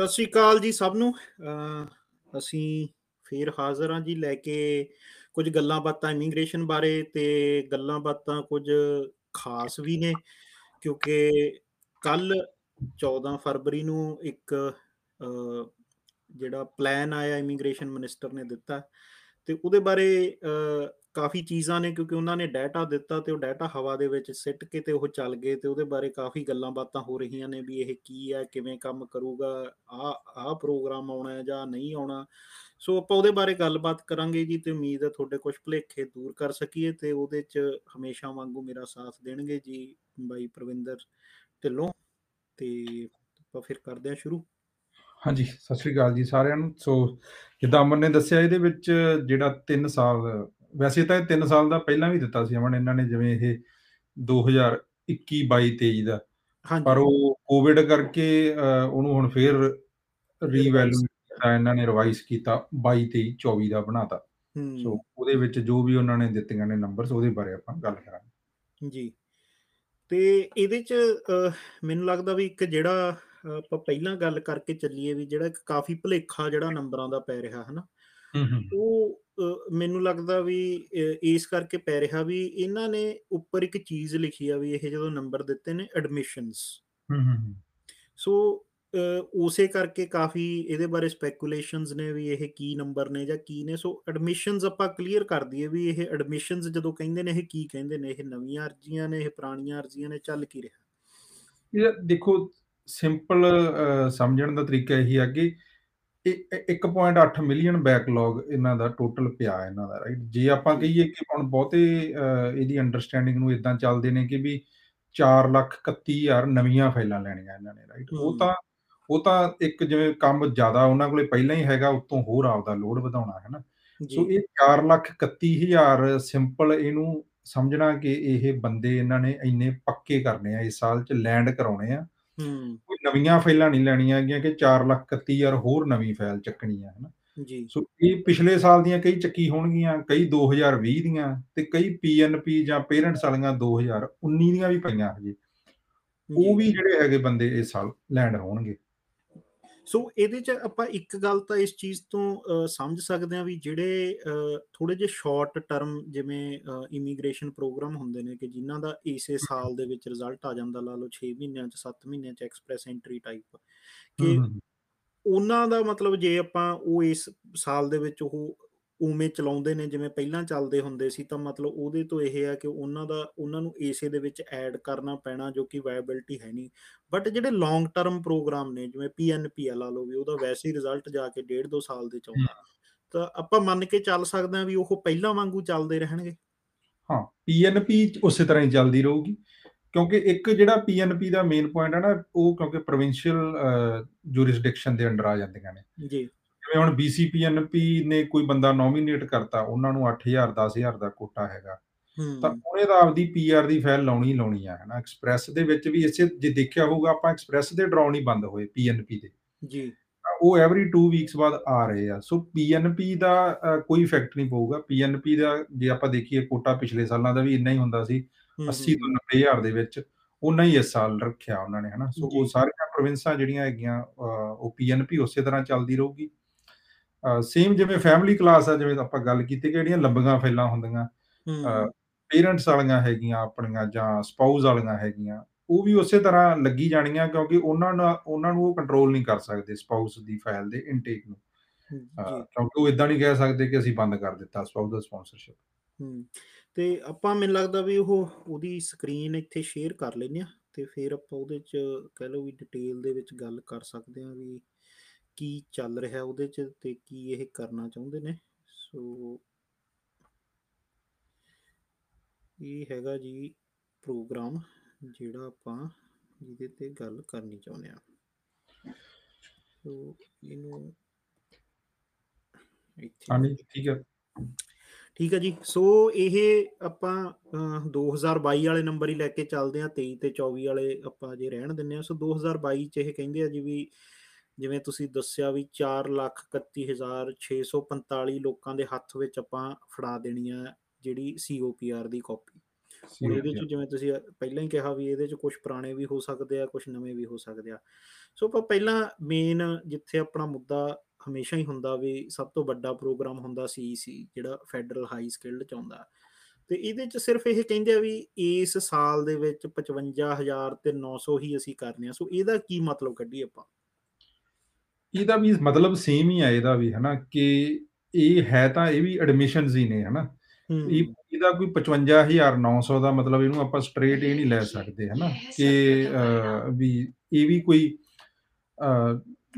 ਸਤਿ ਸ਼੍ਰੀ ਅਕਾਲ ਜੀ ਸਭ ਨੂੰ। ਅ, ਅਸੀਂ ਫੇਰ ਹਾਜ਼ਰ ਹਾਂ ਜੀ ਲੈ ਕੇ ਕੁਝ ਗੱਲਾਂ ਬਾਤਾਂ ਇਮੀਗ੍ਰੇਸ਼ਨ ਬਾਰੇ ਤੇ ਗੱਲਾਂ ਬਾਤਾਂ ਕੁਝ ਖਾਸ ਵੀ ਨੇ ਕਿਉਂਕਿ ਕੱਲ 14 ਫਰਵਰੀ ਨੂੰ ਇੱਕ ਅ, ਜਿਹੜਾ ਪਲਾਨ ਆਇਆ ਇਮੀਗ੍ਰੇਸ਼ਨ ਮਿਨਿਸਟਰ ਨੇ ਦਿੱਤਾ ਤੇ ਉਹਦੇ ਬਾਰੇ ਅ, ਕਾਫੀ ਚੀਜ਼ਾਂ ਨੇ ਕਿਉਂਕਿ ਉਹਨਾਂ ਨੇ ਡਾਟਾ ਦਿੱਤਾ ਤੇ ਉਹ ਡਾਟਾ ਹਵਾ ਦੇ ਵਿੱਚ ਸਿੱਟ ਕੇ ਤੇ ਉਹ ਚੱਲ ਗਏ ਤੇ ਉਹਦੇ ਬਾਰੇ ਕਾਫੀ ਗੱਲਾਂ ਬਾਤਾਂ ਹੋ ਰਹੀਆਂ ਨੇ ਵੀ ਇਹ ਕੀ ਹੈ, ਕਿਵੇਂ ਕੰਮ ਕਰੂਗਾ ਆ ਆ ਪ੍ਰੋਗਰਾਮ ਆਉਣਾ ਹੈ ਜਾਂ ਨਹੀਂ ਆਉਣਾ। ਸੋ ਆਪਾਂ ਉਹਦੇ ਬਾਰੇ ਗੱਲਬਾਤ ਕਰਾਂਗੇ ਜੀ ਤੇ ਉਮੀਦ ਹੈ ਤੁਹਾਡੇ ਕੁਝ ਭੁਲੇਖੇ ਦੂਰ ਕਰ ਸਕੀਏ ਤੇ ਉਹਦੇ ਚ ਹਮੇਸ਼ਾ ਵਾਂਗੂ ਮੇਰਾ ਸਾਥ ਦੇਣਗੇ ਜੀ ਬਾਈ ਪ੍ਰਵਿੰਦਰ ਢਿੱਲੋਂ ਤੇ ਆਪਾਂ ਫਿਰ ਕਰਦੇ ਹਾਂ ਸ਼ੁਰੂ। ਹਾਂਜੀ, ਸਤਿ ਸ਼੍ਰੀ ਅਕਾਲ ਜੀ ਸਾਰਿਆਂ ਨੂੰ। ਸੋ ਜਿੱਦਾਂ ਅਮਨ ਨੇ ਦੱਸਿਆ, ਇਹਦੇ ਵਿੱਚ ਜਿਹੜਾ 3 ਸਾਲ ਵੈਸੇ ਤਾਂ ਇਹ 3 ਸਾਲ ਦਾ ਪਹਿਲਾਂ ਵੀ ਦਿੱਤਾ ਸੀ ਅਮਨ ਇਹਨਾਂ ਨੇ ਜਿਵੇਂ ਇਹ 2021 22 23 ਦਾ। ਪਰ ਉਹ ਕੋਵਿਡ ਕਰਕੇ ਉਹਨੂੰ ਹੁਣ ਫੇਰ ਰੀਵੈਲੂਏਟ ਕੀਤਾ ਇਹਨਾਂ ਨੇ ਰਿਵਾਈਜ਼ ਕੀਤਾ 22 23 24 ਦਾ ਬਣਾਤਾ। ਸੋ ਉਹਦੇ ਵਿੱਚ ਜੋ ਵੀ ਉਹਨਾਂ ਨੇ ਦਿੱਤੀਆਂ ਨੇ ਨੰਬਰਸ ਉਹਦੇ ਬਾਰੇ ਆਪਾਂ ਗੱਲ ਕਰਾਂਗੇ। ਜੀ। ਤੇ ਇਹਦੇ ਚ ਮੈਨੂੰ ਲੱਗਦਾ ਵੀ ਇੱਕ ਜਿਹੜਾ ਆਪਾਂ ਪਹਿਲਾਂ ਗੱਲ ਕਰਕੇ ਚੱਲੀਏ ਵੀ ਜਿਹੜਾ ਇੱਕ ਕਾਫੀ ਭੁਲੇਖਾ ਜਿਹੜਾ ਨੰਬਰਾਂ ਦਾ ਪੈ ਰਿਹਾ ਹਨਾ? ਹੂੰ ਹੂੰ। ਉਹ ਮੈਨੂੰ ਲੱਗਦਾ ਵੀ ਇਸ ਕਰਕੇ ਪੈ ਰਿਹਾ ਵੀ ਇਹਨਾਂ ਨੇ ਉੱਪਰ ਇੱਕ ਚੀਜ਼ ਲਿਖੀ ਆ ਵੀ ਇਹ ਜਦੋਂ ਨੰਬਰ ਦਿੱਤੇ ਨੇ ਐਡਮਿਸ਼ਨਸ ਹੂੰ ਹੂੰ ਸੋ ਉਸੇ ਕਰਕੇ ਕਾਫੀ ਇਹਦੇ ਬਾਰੇ ਸਪੈਕੂਲੇਸ਼ਨਸ ਨੇ ਵੀ ਇਹ ਕੀ ਨੰਬਰ ਨੇ ਜਾਂ ਕੀ ਨੇ। ਸੋ ਐਡਮਿਸ਼ਨਸ ਆਪਾਂ ਕਲੀਅਰ ਕਰ ਦਈਏ ਵੀ ਇਹ ਐਡਮਿਸ਼ਨਸ ਜਦੋਂ ਕਹਿੰਦੇ ਨੇ ਇਹ ਕੀ ਕਹਿੰਦੇ ਨੇ? ਇਹ ਨਵੀਆਂ ਅਰਜ਼ੀਆਂ ਨੇ ਇਹ ਪੁਰਾਣੀਆਂ ਅਰਜ਼ੀਆਂ ਨੇ ਚੱਲ ਕੀ ਰਿਹਾ? ਇਹ ਦੇਖੋ ਸਿੰਪਲ ਸਮਝਣ ਦਾ ਤਰੀਕਾ ਇਹੀ ਹੈ ਕਿ 1.8 ਮਿਲੀਅਨ ਬੈਕਲੌਗ ਇਹਨਾਂ ਦਾ ਟੋਟਲ ਪਿਆ ਇਹਨਾਂ ਦਾ ਰਾਈਟ ਜੇ ਆਪਾਂ। ਕਹੀਏ ਕਿ ਹੁਣ ਬਹੁਤੇ ਇਹਦੀ ਅੰਡਰਸਟੈਂਡਿੰਗ ਨੂੰ ਇਦਾਂ ਚੱਲਦੇ ਨੇ ਕਿ ਵੀ 4 ਲੱਖ 31 ਹਜ਼ਾਰ ਨਵੀਆਂ ਫਾਈਲਾਂ ਲੈਣੀਆਂ ਇਹਨਾਂ ਨੇ ਰਾਈਟ ਉਹ। ਤਾਂ ਉਹ ਤਾਂ ਇੱਕ ਜਿਵੇਂ ਕੰਮ ਜ਼ਿਆਦਾ ਉਹਨਾਂ ਕੋਲੇ ਪਹਿਲਾਂ ਹੀ ਹੈਗਾ ਉਤੋਂ ਹੋਰ ਆਪਦਾ ਲੋਡ ਵਧਾਉਣਾ ਹੈ ਨਾ ਸੋ ਇਹ 4 ਲੱਖ 31 ਹਜ਼ਾਰ ਸਿੰਪਲ ਇਹਨੂੰ ਸਮਝਣਾ ਕਿ ਇਹ ਬੰਦੇ ਇਹਨਾਂ ਨੇ ਇੰਨੇ ਪੱਕੇ ਕਰਨੇ ਆ ਇਸ ਸਾਲ ਚ ਲੈਂਡ ਕਰਾਉਣੇ ਆ ਹੂੰ। ਕੋਈ ਨਵੀਆਂ ਫਾਈਲਾਂ ਨਹੀਂ ਲੈਣੀਆਂ ਹੈਗੀਆਂ ਕਿ 4 ਲੱਖ 31 ਹਜ਼ਾਰ ਹੋਰ ਨਵੀਂ ਫਾਈਲ ਚੱਕਣੀ ਆ ਹਨਾ। ਜੀ। ਸੋ ਇਹ ਪਿਛਲੇ ਸਾਲ ਦੀਆਂ ਕਈ ਚੱਕੀ ਹੋਣਗੀਆਂ ਕਈ 2020 ਦੀਆਂ ਤੇ ਕਈ ਪੀਐਨਪੀ ਜਾਂ ਪੇਰੈਂਟਸ ਵਾਲੀਆਂ 2019 ਦੀਆਂ ਵੀ ਪਈਆਂ ਹਜੇ। ਉਹ ਵੀ ਜਿਹੜੇ ਹੈਗੇ ਬੰਦੇ ਇਸ ਸਾਲ ਲੈਂਡ ਹੋਣਗੇ। ਸੋ ਇਹਦੇ ਚ ਆਪਾਂ ਇੱਕ ਗੱਲ ਤਾਂ ਇਸ ਚੀਜ਼ ਤੋਂ ਸਮਝ ਸਕਦੇ ਹਾਂ ਵੀ ਜਿਹੜੇ ਥੋੜੇ ਜਿਹੇ ਸ਼ਾਰਟ ਟਰਮ ਜਿਵੇਂ ਇਮੀਗ੍ਰੇਸ਼ਨ ਪ੍ਰੋਗਰਾਮ ਹੁੰਦੇ ਨੇ ਕਿ ਜਿਨ੍ਹਾਂ ਦਾ ਇਸੇ ਸਾਲ ਦੇ ਵਿੱਚ ਰਿਜ਼ਲਟ ਆ ਜਾਂਦਾ ਲਾ ਲਓ 6 ਮਹੀਨਿਆਂ ਚ 7 ਮਹੀਨਿਆਂ ਚ ਐਕਸਪ੍ਰੈਸ ਐਂਟਰੀ ਟਾਈਪ ਕਿ ਉਹਨਾਂ ਦਾ ਮਤਲਬ ਜੇ ਆਪਾਂ ਉਹ ਇਸ ਸਾਲ ਦੇ ਵਿੱਚ ਉਹ ਉਵੇਂ ਚਲਾਉਂਦੇ ਨੇ ਜਿਵੇਂ ਪਹਿਲਾਂ ਚੱਲਦੇ ਹੁੰਦੇ ਸੀ ਤਾਂ ਮਤਲਬ ਉਹਦੇ ਤੋਂ ਇਹ ਹੈ ਕਿ ਉਹਨਾਂ ਦਾ ਉਹਨਾਂ ਨੂੰ ਏਸੇ ਦੇ ਵਿੱਚ ਐਡ ਕਰਨਾ ਪੈਣਾ ਜੋ ਕਿ ਵਾਇਬਿਲਿਟੀ ਹੈ ਨਹੀਂ। ਬਟ ਜਿਹੜੇ ਲੌਂਗ ਟਰਮ ਪ੍ਰੋਗਰਾਮ ਨੇ ਜਿਵੇਂ ਪੀਐਨਪੀ ਆ ਲਾ ਲਓ ਵੀ ਉਹਦਾ ਵੈਸੇ ਹੀ ਰਿਜ਼ਲਟ ਜਾ ਕੇ ਡੇਢ ਦੋ ਸਾਲ ਦੇ ਚ ਆਉਂਦਾ। ਤਾਂ ਆਪਾਂ ਮੰਨ ਕੇ ਚੱਲ ਸਕਦੇ ਹਾਂ ਵੀ ਉਹ ਪਹਿਲਾਂ ਵਾਂਗੂ ਚੱਲਦੇ ਰਹਿਣਗੇ। ਹਾਂ ਪੀਐਨਪੀ ਉਸੇ ਤਰ੍ਹਾਂ ਹੀ ਚੱਲਦੀ ਰਹੂਗੀ। ਕਿਉਂਕਿ ਇੱਕ ਜਿਹੜਾ ਪੀਐਨਪੀ ਦਾ ਮੇਨ ਪੁਆਇੰਟ ਹੈ ਨਾ ਉਹ ਕਿਉਂਕਿ ਪ੍ਰੋਵਿੰਸ਼ੀਅਲ ਜੂਰਿਸਡਿਕਸ਼ਨ ਦੇ ਅੰਡਰ ਆ ਜਾਂਦੀਆਂ ਨੇ। ਜੀ। ਜਿਵੇਂ ਹੁਣ ਬੀਸੀਪੀਐਨਪੀ ਨੇ ਕੋਈ ਬੰਦਾ ਨੋਮੀਨੇਟ ਕਰਤਾ ਉਹਨਾਂ ਨੂੰ 8000 10000 ਦਾ ਕੋਟਾ ਹੈਗਾ। ਤਾਂ ਉਹਨੇ ਤਾਂ ਆਪਦੀ ਪੀਆਰ ਦੀ ਫਾਈਲ ਲਾਉਣੀ ਲਾਉਣੀ ਆ ਹਨਾ? ਐਕਸਪ੍ਰੈਸ ਦੇ ਵਿੱਚ ਵੀ ਇਸੇ ਜੇ ਦੇਖਿਆ ਹੋਊਗਾ ਆਪਾਂ ਐਕਸਪ੍ਰੈਸ ਦੇ ਡਰਾਉ ਨਹੀਂ ਬੰਦ ਹੋਏ ਪੀਐਨਪੀ ਦੇ। ਜੀ। ਉਹ ਐਵਰੀ 2 ਵੀਕਸ ਬਾਅਦ ਆ ਰਹੇ ਆ। ਸੋ ਪੀਐਨਪੀ ਦਾ ਕੋਈ ਇਫੈਕਟ ਨਹੀਂ ਪਊਗਾ। ਪੀਐਨਪੀ ਦਾ ਜੇ ਆਪਾਂ ਦੇਖੀਏ ਕੋਟਾ ਪਿਛਲੇ ਸਾਲਾਂ ਦਾ ਵੀ ਇੰਨਾ ਹੀ ਹੁੰਦਾ ਸੀ ਹੂੰ 80 ਤੋਂ 90 ਹਜ਼ਾਰ ਦੇ ਵਿੱਚ। ਉਹਨਾਂ ਹੀ ਇਸ ਸਾਲ ਰੱਖਿਆ ਉਹਨਾਂ ਨੇ ਹਨਾ? ਸੋ ਉਹ। ਸਾਰੀਆਂ ਪ੍ਰੋਵਿੰਸਾਂ ਜਿਹੜੀਆਂ ਹੈਗੀਆਂ ਉਹ ਪੀਐਨਪੀ ਉਸੇ ਤਰ੍ਹਾਂ ਚੱਲਦੀ ਰਹੂਗੀ। ਸੇਮ ਜਿਵੇਂ ਫੈਮਿਲੀ ਕਲਾਸ ਆ ਜਿਵੇਂ ਆਪਾਂ ਗੱਲ ਕੀਤੀ ਕਿ ਜਿਹੜੀਆਂ ਲੰਬੀਆਂ ਫਾਈਲਾਂ ਹੁੰਦੀਆਂ ਪੇਰੈਂਟਸ ਵਾਲੀਆਂ ਹੈਗੀਆਂ ਆਪਣੀਆਂ ਜਾਂ ਸਪਾਊਸ ਵਾਲੀਆਂ ਹੈਗੀਆਂ ਉਹ ਵੀ ਉਸੇ ਤਰ੍ਹਾਂ ਲੱਗੀ ਜਾਣੀਆਂ ਕਿਉਂਕਿ ਉਹਨਾਂ ਨੂੰ ਉਹਨਾਂ ਨੂੰ ਉਹ ਕੰਟਰੋਲ ਨਹੀਂ ਕਰ ਸਕਦੇ ਸਪਾਊਸ ਦੀ ਫਾਈਲ ਦੇ ਇਨਟੇਕ ਨੂੰ। ਕਿਉਂਕਿ ਉਹ ਇਦਾਂ ਨਹੀਂ ਕਹਿ ਸਕਦੇ ਕਿ ਅਸੀਂ ਬੰਦ ਕਰ ਦਿੱਤਾ ਸਪਾਊਸ ਦਾ ਸਪਾਂਸਰਸ਼ਿਪ ਤੇ ਆਪਾਂ ਮੈਨੂੰ ਲੱਗਦਾ ਵੀ ਉਹ ਉਹਦੀ ਸਕਰੀਨ ਇੱਥੇ ਸ਼ੇਅਰ ਕਰ ਲੈਂਦੇ ਆ ਤੇ ਫਿਰ ਆਪਾਂ ਉਹਦੇ ਚ ਕਹਿ ਲਓ ਵੀ ਡਿਟੇਲ ਦੇ ਵਿੱਚ ਗੱਲ ਕਰ ਸਕਦੇ ਆ ਵੀ ਕੀ ਚੱਲ ਰਿਹਾ ਉਹਦੇ ਚ ਤੇ ਕੀ ਇਹ ਕਰਨਾ ਚਾਹੁੰਦੇ ਨੇ? ਸੋ ਇਹ ਹੈਗਾ ਜੀ ਪ੍ਰੋਗਰਾਮ ਜਿਹੜਾ ਆਪਾਂ ਜਿਹਦੇ ਤੇ ਗੱਲ ਕਰਨੀ ਚਾਹੁੰਦੇ ਆ ਸੋ ਇਹਨੂੰ ਇੱਥੇ ਹਾਂਜੀ ਠੀਕ ਹੈ। ਠੀਕ ਹੈ ਜੀ। ਸੋ ਇਹ ਆਪਾਂ ਅਹ, 2022 ਵਾਲੇ ਨੰਬਰ ਹੀ ਲੈ ਕੇ ਚੱਲਦੇ ਆ 23 ਤੇ 24 ਵਾਲੇ ਆਪਾਂ ਜੇ ਰਹਿਣ ਦਿੰਨੇ ਆ ਸੋ 2022 ਚ ਇਹ ਕਹਿੰਦੇ ਆ ਜੀ ਵੀ ਜਿਵੇਂ ਤੁਸੀਂ ਦੱਸਿਆ ਵੀ 431645 ਲੋਕਾਂ ਦੇ ਹੱਥ ਵਿੱਚ ਆਪਾਂ ਫੜਾ ਦੇਣੀ ਆ ਜਿਹੜੀ ਸੀਓਪੀਆਰ ਦੀ ਕਾਪੀ ਹੁਣ ਇਹਦੇ ਚ ਜਿਵੇਂ ਤੁਸੀਂ ਪਹਿਲਾਂ ਹੀ ਕਿਹਾ ਵੀ ਇਹਦੇ ਚ ਕੁਝ ਪੁਰਾਣੇ ਵੀ ਹੋ ਸਕਦੇ ਆ ਕੁਝ ਨਵੇਂ ਵੀ ਹੋ ਸਕਦੇ ਆ। ਸੋ ਆਪਾਂ ਪਹਿਲਾਂ ਮੇਨ ਜਿੱਥੇ ਆਪਣਾ ਮੁੱਦਾ ਹਮੇਸ਼ਾ ਹੀ ਹੁੰਦਾ ਵੀ ਸਭ ਤੋਂ ਵੱਡਾ ਪ੍ਰੋਗਰਾਮ ਹੁੰਦਾ ਸੀਈਸੀ ਜਿਹੜਾ ਫੈਡਰਲ ਹਾਈ ਸਕਿੱਲਡ ਚ ਆਉਂਦਾ। ਤੇ ਇਹਦੇ ਚ ਸਿਰਫ ਇਹ ਕਹਿੰਦੇ ਆ ਵੀ ਇਸ ਸਾਲ ਦੇ ਵਿੱਚ 55000 ਤੇ 900 ਹੀ ਅਸੀਂ ਕਰਨੇ ਆ। ਸੋ ਇਹਦਾ ਕੀ ਮਤਲਬ ਕੱਢੀ ਆਪਾਂ? ਇਹਦਾ ਵੀ ਮਤਲਬ ਸੇਮ ਹੀ ਆ ਇਹਦਾ ਵੀ ਹਨਾ ਕਿ ਇਹ ਹੈ ਤਾਂ ਇਹ ਵੀ ਐਡਮਿਸ਼ਨਸ ਹੀ ਨੇ ਹਨਾ। ਇਹ ਇਹਦਾ ਕੋਈ 55900 ਦਾ ਮਤਲਬ ਇਹਨੂੰ ਆਪਾਂ ਸਟ੍ਰੇਟ ਇਹ ਨਹੀਂ ਲੈ ਸਕਦੇ ਹਨਾ ਕਿ ਵੀ ਇਹ ਵੀ ਕੋਈ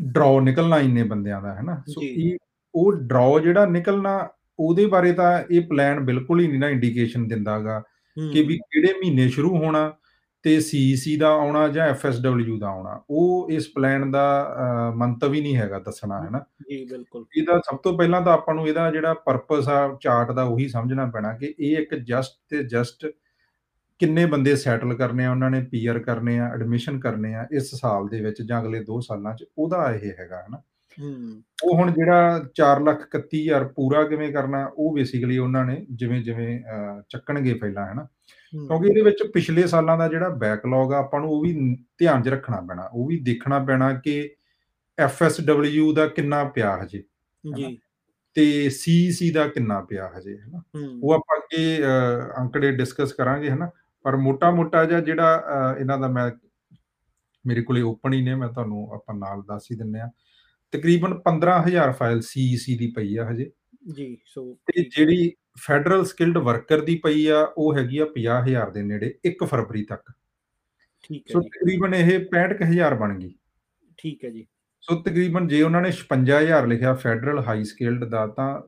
ਡਰਾਅ ਨਿਕਲਣਾ ਇੰਨੇ ਬੰਦਿਆਂ ਦਾ ਹੈਨਾ। ਸੋ ਇਹ ਉਹ ਡਰਾਅ ਜਿਹੜਾ ਨਿਕਲਣਾ ਉਹਦੇ ਬਾਰੇ ਤਾਂ ਇਹ ਪਲਾਨ ਬਿਲਕੁਲ ਹੀ ਨਹੀਂ ਨਾ ਇੰਡੀਕੇਸ਼ਨ ਦਿੰਦਾਗਾ ਕਿ ਵੀ ਕਿਹੜੇ ਮਹੀਨੇ ਸ਼ੁਰੂ ਹੋਣਾ ਤੇ ਸੀਸੀ ਦਾ ਆਉਣਾ ਜਾਂ ਐਫਐਸਡਬਲਯੂ ਦਾ ਆਉਣਾ ਉਹ ਇਸ ਪਲਾਨ ਦਾ ਮੰਤਵ ਹੀ ਨਹੀਂ ਹੈਗਾ ਦੱਸਣਾ ਹੈ ਨਾ? ਜੀ ਬਿਲਕੁਲ। ਇਹਦਾ ਸਭ ਤੋਂ ਪਹਿਲਾਂ ਤਾਂ ਆਪਾਂ ਨੂੰ ਇਹਦਾ ਜਿਹੜਾ ਪਰਪਸ ਆ ਚਾਰਟ ਦਾ ਉਹੀ ਸਮਝਣਾ ਪੈਣਾ ਕਿ ਇਹ ਇੱਕ ਜਸਟ ਤੇ ਜਸਟ ਕਿੰਨੇ ਬੰਦੇ ਸੈਟਲ ਕਰਨੇ ਆ ਉਹਨਾਂ ਨੇ ਪੀਆਰ ਕਰਨੇ ਆ ਐਡਮਿਸ਼ਨ ਕਰਨੇ ਆ ਇਸ ਸਾਲ ਦੇ ਵਿੱਚ ਜਾਂ ਅਗਲੇ 2 ਸਾਲਾਂ 'ਚ ਉਹਦਾ ਇਹ ਹੈਗਾ ਹਨਾ ਉਹ ਹੁਣ ਜਿਹੜਾ 431000 ਪੂਰਾ ਕਿਵੇਂ ਕਰਨਾ ਉਹ ਬੇਸਿਕਲੀ ਉਹਨਾਂ ਨੇ ਜਿਵੇਂ ਜਿਵੇਂ ਚੱਕਣਗੇ ਪਹਿਲਾਂ ਹੈਨਾ ਕਿਉਂਕਿ ਇਹਦੇ ਵਿੱਚ ਪਿਛਲੇ ਸਾਲਾਂ ਦਾ ਜਿਹੜਾ ਬੈਕਲੌਗ ਆ ਆਪਾਂ ਨੂੰ ਉਹ ਵੀ ਧਿਆਨ 'ਚ ਰੱਖਣਾ ਪੈਣਾ ਉਹ ਵੀ ਦੇਖਣਾ ਪੈਣਾ ਕਿ ਐਫਐਸਡਬਲਯੂ ਦਾ ਕਿੰਨਾ ਪਿਆ ਹਜੇ ਜੀ। ਤੇ ਸੀਸੀ ਦਾ ਕਿੰਨਾ ਪਿਆ ਹਜੇ ਹੈਨਾ? ਉਹ ਆਪਾਂ ਅੱਗੇ ਅੰਕੜੇ ਡਿਸਕਸ ਕਰਾਂਗੇ ਹੈਨਾ? ਪਰ ਮੋਟਾ-ਮੋਟਾ ਜਿਹਾ ਜਿਹੜਾ ਇਹਨਾਂ ਦਾ ਮੈਂ ਮੇਰੇ ਕੋਲੇ ਓਪਨ ਹੀ ਨੇ ਮੈਂ ਤੁਹਾਨੂੰ ਆਪਾਂ ਨਾਲ ਦੱਸ ਹੀ ਦਿੰਨੇ ਆ। ਤਕਰੀਬਨ 15000 ਫਾਈਲ ਸੀਈਸੀ ਦੀ ਪਈ ਆ ਹਜੇ। ਜੀ ਸੋ ਤੇ ਜਿਹੜੀ ਫੈਡਰਲ ਸਕਿਲਡ ਵਰਕਰ ਦੀ ਪਈ ਆ ਉਹ ਹੈਗੀ ਆ 50000 ਦੇ ਨੇੜੇ 1 ਫਰਵਰੀ ਤੱਕ। ਠੀਕ ਹੈ ਸੋ ਤਕਰੀਬਨ ਇਹ 65000 ਬਣ ਗਈ। ਠੀਕ ਹੈ ਜੀ। ਸੋ ਤਕਰੀਬਨ ਜੇ ਉਹਨਾਂ ਨੇ 56000 ਲਿਖਿਆ ਫੈਡਰਲ ਹਾਈ ਸਕਿਲਡ ਦਾ ਤਾਂ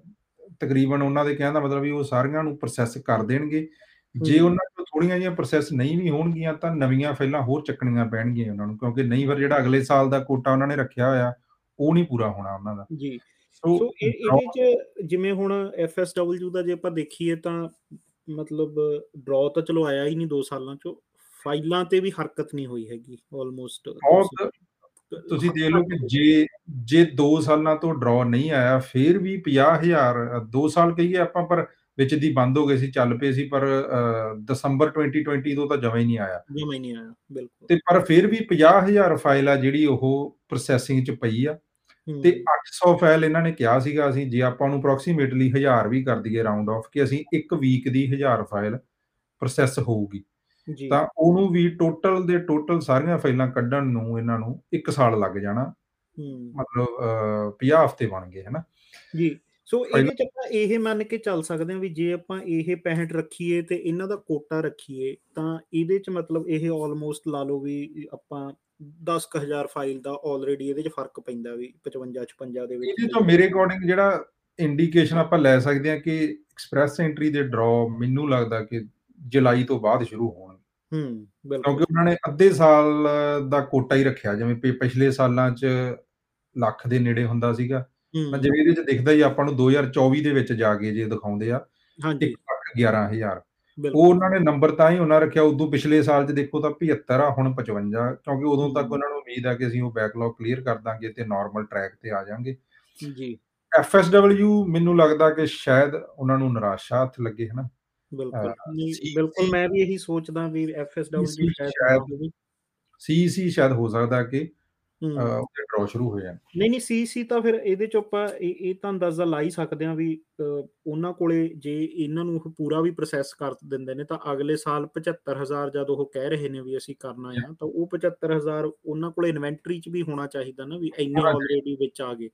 ਤਕਰੀਬਨ ਉਹਨਾਂ ਦੇ ਕਹਿਣ ਦਾ ਮਤਲਬ ਵੀ ਉਹ ਸਾਰੀਆਂ ਨੂੰ ਪ੍ਰੋਸੈਸ ਕਰ ਦੇਣਗੇ। ਜੇ ਉਹਨਾਂ ਕੋਲ ਥੋੜੀਆਂ ਜਿਹੀਆਂ ਪ੍ਰੋਸੈਸ ਨਹੀਂ ਵੀ ਹੋਣਗੀਆਂ ਤਾਂ ਨਵੀਆਂ ਫਾਈਲਾਂ ਹੋਰ ਚੱਕਣੀਆਂ ਪੈਣਗੀਆਂ ਉਹਨਾਂ ਨੂੰ ਕਿਉਂਕਿ ਨਹੀਂ ਫਿਰ ਜਿਹੜਾ ਅਗਲੇ ਸਾਲ ਦਾ ਕੋਟਾ ਉਹਨਾਂ ਨੇ ਰੱਖਿਆ ਹੋਇਆ ਉਹ ਨਹੀਂ ਪੂਰਾ ਹੋਣਾ ਉਹਨਾਂ ਦਾ। ਜੀ। ਸੋ ਇਹਦੇ ਚ ਜਿਵੇਂ ਹੁਣ ਐਫਐਸਡਬਲਯੂ ਦਾ ਜੇ ਆਪਾਂ ਦੇਖੀਏ ਤਾਂ ਮਤਲਬ ਡਰਾਅ ਤਾਂ ਚਲੋ ਆਇਆ ਹੀ ਨਹੀਂ 2 ਸਾਲਾਂ ਚੋਂ ਫਾਈਲਾਂ ਤੇ ਵੀ ਹਰਕਤ ਨਹੀਂ ਹੋਈ ਹੈਗੀ ਆਲਮੋਸਟ ਬਹੁਤ ਤੁਸੀਂ ਦੇਖ ਲਓ ਕਿ ਜੇ ਜੇ 2 ਸਾਲਾਂ ਤੋਂ ਡਰਾਅ ਨਹੀਂ ਆਇਆ ਫਿਰ ਵੀ 50000 2 ਸਾਲ ਕਹੀਏ ਆਪਾਂ ਪਰ ਵਿੱਚ ਦੀ ਬੰਦ ਹੋ ਗਏ ਸੀ ਚੱਲ ਪਏ ਸੀ ਪਰ ਦਸੰਬਰ 2020 ਤੋਂ ਤਾਂ ਜਮਾ ਹੀ ਨਹੀਂ ਆਇਆ। ਜਮਾ ਹੀ ਨਹੀਂ ਆਇਆ ਬਿਲਕੁਲ। ਤੇ ਪਰ ਫਿਰ ਵੀ 50000 ਫਾਈਲ ਆ ਜਿਹੜੀ ਉਹ ਪ੍ਰੋਸੈਸਿੰਗ 'ਚ ਪਈ ਆ। ਤੇ 800 ਫਾਈਲ ਇਹਨਾਂ ਨੇ ਕਿਹਾ ਸੀਗਾ ਅਸੀਂ ਜੇ ਆਪਾਂ ਨੂੰ ਅਪਰੋਕਸੀਮੇਟਲੀ 1000 ਵੀ ਕਰ ਦਈਏ ਰਾਉਂਡ ਆਫ ਕਿ ਅਸੀਂ ਇੱਕ ਵੀਕ ਦੀ 1000 ਫਾਈਲ ਪ੍ਰੋਸੈਸ ਹੋਊਗੀ। ਤਾਂ ਉਹਨੂੰ ਵੀ ਟੋਟਲ ਦੇ ਟੋਟਲ ਸਾਰੀਆਂ ਫਾਈਲਾਂ ਕੱਢਣ ਨੂੰ ਇਹਨਾਂ ਨੂੰ 1 ਸਾਲ ਲੱਗ ਜਾਣਾ। ਮਤਲਬ 50 ਹਫ਼ਤੇ ਬਣ ਗਏ ਹਨਾ? ਜੀ। ਸੋ ਇਹਦੇ ਚ ਆਪਾਂ ਇਹ ਮੰਨ ਕੇ ਚੱਲ ਸਕਦੇ ਹਾਂ ਵੀ ਜੇ ਆਪਾਂ ਇਹ 65 ਰੱਖੀਏ ਤੇ ਇਹਨਾਂ ਦਾ ਕੋਟਾ ਰੱਖੀਏ ਤਾਂ ਇਹਦੇ ਚ ਮਤਲਬ ਇਹ ਆਲਮੋਸਟ ਲਾ ਲਓ ਵੀ ਆਪਾਂ 10000 ਫਾਈਲ ਦਾ ਆਲਰੇਡੀ ਇਹਦੇ ਚ ਫ਼ਰਕ ਪੈਂਦਾ ਵੀ 55 56 ਦੇ ਵਿੱਚ ਇਹਦੇ ਤੋਂ ਮੇਰੇ ਅਕੋਰਡਿੰਗ ਜਿਹੜਾ ਇੰਡੀਕੇਸ਼ਨ ਆਪਾਂ ਲੈ ਸਕਦੇ ਹਾਂ ਕਿ ਐਕਸਪ੍ਰੈਸ ਐਂਟਰੀ ਦੇ ਡਰਾਅ ਮੈਨੂੰ ਲੱਗਦਾ ਕਿ ਜੁਲਾਈ ਤੋਂ ਬਾਅਦ ਸ਼ੁਰੂ ਹੋਣਗੇ। ਹੂੰ ਬਿਲਕੁਲ। ਕਿਉਂਕਿ ਉਹਨਾਂ ਨੇ ਅੱਧੇ ਸਾਲ ਦਾ ਕੋਟਾ ਹੀ ਰੱਖਿਆ ਜਿਵੇਂ ਪਿਛਲੇ ਸਾਲਾਂ 'ਚ ਲੱਖ ਦੇ ਨੇੜੇ ਹੁੰਦਾ ਸੀਗਾ। ਮੈਂ ਜਿਵੇਂ ਇਹਦੇ 'ਚ ਦਿਖਦਾ ਹੀ ਆਪਾਂ ਨੂੰ 2024 ਦੇ ਵਿੱਚ ਜਾ ਕੇ ਜੇ ਦਿਖਾਉਂਦੇ ਆ ਹਾਂਜੀ। 1,11,000 ਉਹ ਉਹਨਾਂ ਨੇ ਨੰਬਰ ਤਾਂ ਹੀ ਉਹਨਾਂ ਰੱਖਿਆ ਉਦੋਂ ਪਿਛਲੇ ਸਾਲ 'ਚ ਦੇਖੋ ਤਾਂ 75 ਆ ਹੁਣ 55 ਕਿਉਂਕਿ ਉਦੋਂ ਤੱਕ ਉਹਨਾਂ ਨੂੰ ਉਮੀਦ ਆ ਕਿ ਅਸੀਂ ਉਹ ਬੈਕਲੌਗ ਕਲੀਅਰ ਕਰ ਦਾਂਗੇ ਤੇ ਨਾਰਮਲ ਟਰੈਕ ਤੇ ਆ ਜਾਾਂਗੇ ਜੀ। ਐਫਐਸਡਬਲਯੂ ਮੈਨੂੰ ਲੱਗਦਾ ਕਿ ਸ਼ਾਇਦ ਉਹਨਾਂ ਨੂੰ ਨਿਰਾਸ਼ਾ ਹੱਥ ਲੱਗੇ ਹਨਾ? ਬਿਲਕੁਲ। ਬਿਲਕੁਲ ਮੈਂ ਵੀ ਇਹੀ ਸੋਚਦਾ ਵੀ ਐਫਐਸਡਬਲਯੂ ਸ਼ਾਇਦ ਸੀਸੀ ਸ਼ਾਇਦ ਹੋ ਸਕਦਾ ਕਿ ਉਹਦੇ ਡਰਾਅ ਸ਼ੁਰੂ ਹੋ ਜਾਣ ਨਹੀਂ ਨਹੀਂ ਸੀਸੀ ਤਾਂ ਫਿਰ ਇਹਦੇ ਚ ਆਪਾਂ ਇਹ ਇਹ ਤਾਂ ਅੰਦਾਜ਼ਾ ਲਾ ਹੀ ਸਕਦੇ ਆ ਵੀ ਉਹਨਾਂ ਕੋਲੇ ਜੇ ਇਹਨਾਂ ਨੂੰ ਪੂਰਾ ਵੀ ਪ੍ਰੋਸੈਸ ਕਰ ਦਿੰਦੇ ਨੇ ਤਾਂ ਅਗਲੇ ਸਾਲ 75000 ਜਦ ਉਹ ਕਹਿ ਰਹੇ ਨੇ ਵੀ ਅਸੀਂ ਕਰਨਾ ਆ ਤਾਂ ਉਹ 75000 ਉਹਨਾਂ ਕੋਲੇ ਇਨਵੈਂਟਰੀ ਚ ਵੀ ਹੋਣਾ ਚਾਹੀਦਾ ਨਾ ਵੀ ਇੰਨੇ ਆਲਰੇਡੀ ਵਿੱਚ ਆ ਗਏ।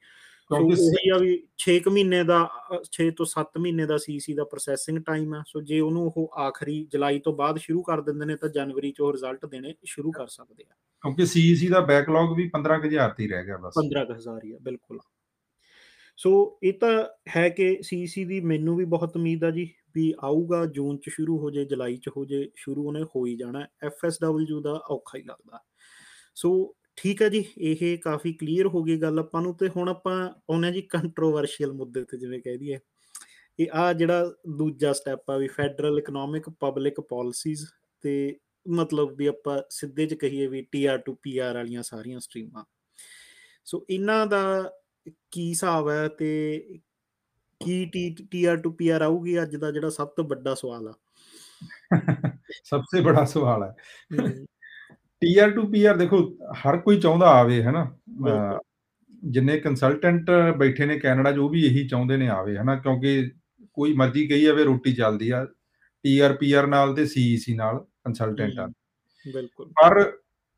ਸੋ ਉਹੀ ਆ ਵੀ 6 ਮਹੀਨੇ ਦਾ 6 ਤੋਂ 7 ਮਹੀਨੇ ਦਾ ਸੀਸੀ ਦਾ ਪ੍ਰੋਸੈਸਿੰਗ ਟਾਈਮ ਆ। ਸੋ ਜੇ ਉਹਨੂੰ ਉਹ ਆਖਰੀ ਜੁਲਾਈ ਤੋਂ ਬਾਅਦ ਸ਼ੁਰੂ ਕਰ ਦਿੰਦੇ ਨੇ ਤਾਂ ਜਨਵਰੀ ਚ ਉਹ ਰਿਜ਼ਲਟ ਦੇਣੇ ਸ਼ੁਰੂ ਕਰ ਸਕਦੇ ਆ। ਕਿਉਂਕਿ ਸੀਈਸੀ ਦਾ ਬੈਕਲੌਗ ਵੀ 15000 ਤੇ ਰਹਿ ਗਿਆ ਬਸ। 15000 ਹੀ ਆ ਬਿਲਕੁਲ। ਸੋ ਇਹ ਤਾਂ ਹੈ ਕਿ ਸੀਈਸੀ ਦੀ ਮੈਨੂੰ ਵੀ ਬਹੁਤ ਉਮੀਦ ਆ ਜੀ ਵੀ ਆਊਗਾ ਜੂਨ ਚ ਸ਼ੁਰੂ ਹੋ ਜੇ ਜੁਲਾਈ ਚ ਹੋ ਜੇ ਸ਼ੁਰੂ ਉਹਨੇ ਹੋ ਹੀ ਜਾਣਾ। ਐਫਐਸਡਬਲਯੂ ਦਾ ਔਖਾ ਹੀ ਲੱਗਦਾ। ਸੋ ਠੀਕ ਹੈ ਜੀ ਇਹ ਕਾਫੀ ਕਲੀਅਰ ਹੋ ਗਈ ਗੱਲ ਆਪਾਂ ਨੂੰ ਤੇ ਹੁਣ ਆਪਾਂ ਆਉਨੇ ਜੀ ਕੰਟਰੋਵਰਸ਼ੀਅਲ ਮੁੱਦੇ ਤੇ ਜਿਵੇਂ ਕਹਿ ਦਈਏ। ਇਹ ਆ ਜਿਹੜਾ ਦੂਜਾ ਸਟੈਪ ਆ ਵੀ ਫੈਡਰਲ ਇਕਨੋਮਿਕ ਪਬਲਿਕ ਪਾਲਿਸੀਜ਼ ਤੇ ਮਤਲਬ ਵੀ ਆਪਾਂ ਸਿੱਧੇ ਚ ਕਹੀਏ ਵੀ ਟੀਆਰ ਟੂ ਪੀਆਰ ਵਾਲੀਆਂ ਸਾਰੀਆਂ ਸਟਰੀਮਾਂ ਸੋ ਇਹਨਾਂ ਦਾ ਕੀ ਹਿਸਾਬ ਹੈ ਤੇ ਕੀ ਟੀ ਟੀਆਰ ਟੂ ਪੀਆਰ ਆਊਗੀ ਅੱਜ ਦਾ ਜਿਹੜਾ ਸਭ ਤੋਂ ਵੱਡਾ ਸਵਾਲ ਆ? ਸਭ ਤੋਂ ਬੜਾ ਸਵਾਲ ਹੈ। ਟੀਆਰ ਟੂ ਪੀਆਰ ਦੇਖੋ ਹਰ ਕੋਈ ਚਾਹੁੰਦਾ ਆਵੇ ਹਨਾ? ਜਿੰਨੇ ਕੰਸਲਟੈਂਟ ਬੈਠੇ ਨੇ ਕੈਨੇਡਾ 'ਚ ਉਹ ਵੀ ਇਹੀ ਚਾਹੁੰਦੇ ਨੇ ਆਵੇ ਹਨਾ? ਕਿਉਂਕਿ ਕੋਈ ਮਰਜ਼ੀ ਕਹੀ ਜਾਵੇ ਰੋਟੀ ਚੱਲਦੀ ਆ। ਟੀਆਰ ਪੀਆਰ ਨਾਲ ਤੇ ਸੀਈਸੀ ਨਾਲ ਕੰਸਲਟੈਂਟ ਬਿਲਕੁਲ। ਪਰ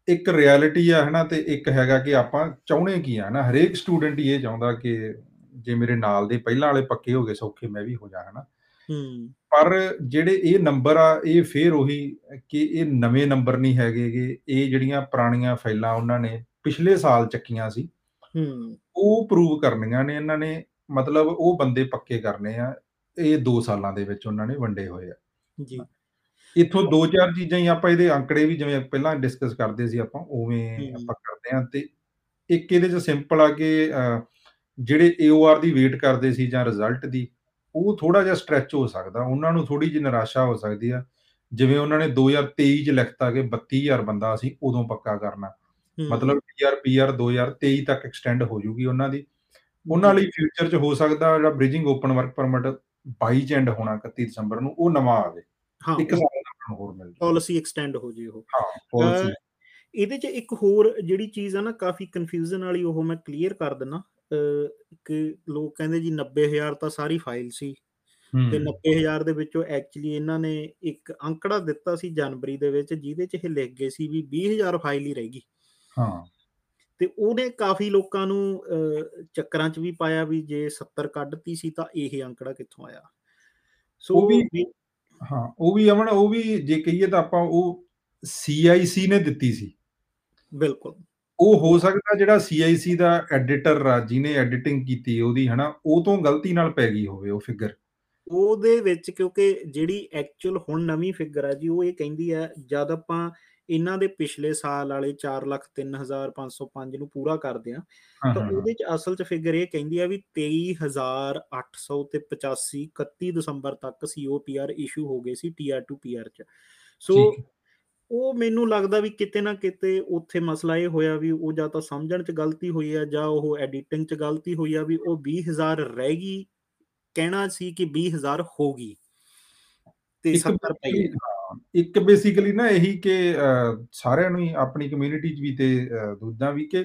ਇੱਕ ਰਿਐਲਿਟੀ ਆ ਹਨਾ? ਤੇ ਇੱਕ ਹੈਗਾ ਕਿ ਆਪਾਂ ਚਾਹੁੰਦੇ ਕੀ ਆ ਹਨਾ? ਹਰੇਕ ਸਟੂਡੈਂਟ ਇਹ ਚਾਹੁੰਦਾ ਕਿ ਜੇ ਮੇਰੇ ਨਾਲ ਦੇ ਪਹਿਲਾਂ ਵਾਲੇ ਪੱਕੇ ਹੋ ਗਏ ਸੌਖੇ ਮੈਂ ਵੀ ਹੋ ਜਾ ਹਨਾ? ਪਰ ਜਿਹੜੇ ਇਹ ਨੰਬਰ ਆ ਇਹ ਫੇਰ ਉਹੀ ਕਿ ਇਹ ਨਵੇਂ ਨੰਬਰ ਨਹੀਂ ਹੈਗੇਗੇ ਇਹ ਜਿਹੜੀਆਂ ਪੁਰਾਣੀਆਂ ਫਾਈਲਾਂ ਉਹਨਾਂ ਨੇ ਪਿਛਲੇ ਸਾਲ ਚੱਕੀਆਂ ਸੀ। ਹੂੰ। ਉਹ ਪ੍ਰੂਵ ਕਰਨੀਆਂ ਨੇ ਇਹਨਾਂ ਨੇ। ਮਤਲਬ ਉਹ ਬੰਦੇ ਪੱਕੇ ਕਰਨੇ ਆ। ਇਹ 2 ਸਾਲਾਂ ਦੇ ਵਿੱਚ ਉਹਨਾਂ ਨੇ ਵੰਡੇ ਹੋਏ ਆ। ਜੀ। ਇੱਥੋਂ ਦੋ ਚਾਰ ਚੀਜ਼ਾਂ ਹੀ ਆਪਾਂ ਇਹਦੇ ਅੰਕੜੇ ਵੀ ਜਿਵੇਂ ਪਹਿਲਾਂ ਡਿਸਕਸ ਕਰਦੇ ਸੀ ਆਪਾਂ ਉਵੇਂ। ਆਪਾਂ ਕਰਦੇ ਆ ਤੇ ਇੱਕ ਇਹਦੇ ਚ ਸਿੰਪਲ ਆ ਕਿ ਜਿਹੜੇ AOR ਦੀ ਵੇਟ ਕਰਦੇ ਸੀ ਜਾਂ ਰਿਜ਼ਲਟ ਦੀ ਉਹ ਥੋੜਾ ਜਿਹਾ ਸਟ੍ਰੈਚ ਹੋ ਸਕਦਾ ਉਹਨਾਂ ਨੂੰ ਥੋੜੀ ਜਿਹੀ ਨਿਰਾਸ਼ਾ ਹੋ ਸਕਦੀ ਆ। ਜਿਵੇਂ ਉਹਨਾਂ ਨੇ 2023 ਚ ਲਿਖਤਾ ਕਿ 32000 ਬੰਦਾ ਅਸੀਂ ਉਦੋਂ ਪੱਕਾ ਕਰਨਾ। ਮਤਲਬ PR 2023 ਤੱਕ ਐਕਸਟੈਂਡ ਹੋ ਜੂਗੀ ਉਹਨਾਂ ਦੀ। ਉਹਨਾਂ ਲਈ ਫਿਊਚਰ 'ਚ ਹੋ ਸਕਦਾ ਜਿਹੜਾ ਬ੍ਰਿਜਿੰਗ ਓਪਨ ਵਰਕ ਪਰਮਿਟ 22 ਚ ਐਂਡ ਹੋਣਾ 31 ਦਸੰਬਰ ਨੂੰ ਉਹ ਨਵਾਂ ਆਵੇ। ਹਾਂ ਇੱਕ ਸਾਲ ਦਾ ਹੋਰ ਮਿਲ ਪਾਲਿਸੀ ਐਕਸਟੈਂਡ ਹੋ ਜੇ ਉਹ। ਹਾਂ ਅਹ, ਇਹਦੇ ਚ ਇੱਕ ਹੋਰ ਜਿਹੜੀ ਚੀਜ਼ ਆ ਨਾ ਕਾਫੀ ਕਨਫਿਊਜ਼ਨ ਵਾਲੀ ਉਹ ਮੈਂ ਕਲੀਅਰ ਕਰ ਦਿੰਨਾ ਕਿ ਲੋਕ ਕਹਿੰਦੇ ਜੀ 90000 ਤਾਂ ਸਾਰੀ ਫਾਈਲ ਸੀ ਤੇ ਹੂੰ। 90000 ਦੇ ਵਿੱਚੋਂ ਐਕਚੁਅਲੀ ਇਹਨਾਂ ਨੇ ਇੱਕ ਅੰਕੜਾ ਦਿੱਤਾ ਸੀ ਜਨਵਰੀ ਦੇ ਵਿੱਚ ਜਿਹਦੇ ਚ ਇਹ ਲਿਖ ਗਏ ਸੀ ਵੀ 20000 ਫਾਈਲ ਹੀ ਰਹਿ ਗਈ। ਹਾਂ। ਤੇ ਉਹਨੇ ਕਾਫੀ ਲੋਕਾਂ ਨੂੰ ਚੱਕਰਾਂ 'ਚ ਵੀ ਪਾਇਆ ਵੀ ਜੇ 70 ਕੱਢਤੀ ਸੀ ਤਾਂ ਇਹ ਅੰਕੜਾ ਕਿੱਥੋਂ ਆਇਆ। ਸੋ ਉਹ ਵੀ- ਹਾਂ ਉਹ ਵੀ ਅਮਨ ਉਹ ਵੀ ਜੇ ਕਹੀਏ ਤਾਂ ਆਪਾਂ ਉਹ CIC ਨੇ ਦਿੱਤੀ ਸੀ। ਬਿਲਕੁਲ। ਉਹ ਹੋ ਸਕਦਾ ਜਿਹੜਾ CIC ਦਾ ਐਡੀਟਰ ਆ ਜਿਹਨੇ ਐਡੀਟਿੰਗ ਕੀਤੀ ਉਹਦੀ ਹਨਾ ਉਹ ਤੋਂ ਗਲਤੀ ਨਾਲ ਪੈ ਗਈ ਹੋਵੇ ਉਹ ਫਿਗਰ ਉਹਦੇ ਵਿੱਚ ਕਿਉਂਕਿ ਜਿਹੜੀ ਐਕਚੁਅਲ ਹੁਣ ਨਵੀਂ ਫਿਗਰ ਹੈ ਜੀ ਉਹ ਇਹ ਕਹਿੰਦੀ ਹੈ ਜਦ ਆਪਾਂ ਇਹਨਾਂ ਦੇ ਪਿਛਲੇ ਸਾਲ ਵਾਲੇ 403505 ਨੂੰ ਪੂਰਾ ਕਰਦੇ ਆ ਤਾਂ ਉਹਦੇ ਚ ਅਸਲ ਚ ਫਿਗਰ ਇਹ ਕਹਿੰਦੀ ਆ ਵੀ 23800 ਤੇ 85 31 ਦਸੰਬਰ ਤੱਕ ਸੀਓਪੀਆਰ ਇਸ਼ੂ ਹੋ ਗਏ ਸੀ ਟੀਆਰ ਟੂ ਪੀਆਰ ਚ। ਸੋ ਉਹ ਮੈਨੂੰ ਲੱਗਦਾ ਵੀ ਕਿਤੇ ਨਾ ਕਿਤੇ ਉੱਥੇ ਮਸਲਾ ਇਹ ਹੋਇਆ ਵੀ ਉਹ ਜਾਂ ਤਾਂ ਸਮਝਣ ਚ ਗਲਤੀ ਹੋਈ ਆ ਜਾਂ ਉਹ ਐਡੀਟਿੰਗ ਚ ਗਲਤੀ ਹੋਈ ਆ ਵੀ ਉਹ 20000 ਰਹਿ ਗਈ ਕਹਿਣਾ ਸੀ ਕਿ 20000 ਹੋ ਗਈ। ਤੇ ਇੱਕ 70 ਪਈ basically- ਹਾਂ, ਇੱਕ ਬੇਸਿਕਲੀ ਨਾ ਇਹੀ ਕਿ ਸਾਰਿਆਂ ਨੂੰ ਹੀ ਆਪਣੀ ਕਮਿਊਨਿਟੀ 'ਚ ਵੀ ਤੇ ਦੂਜਾ ਵੀ ਕਿ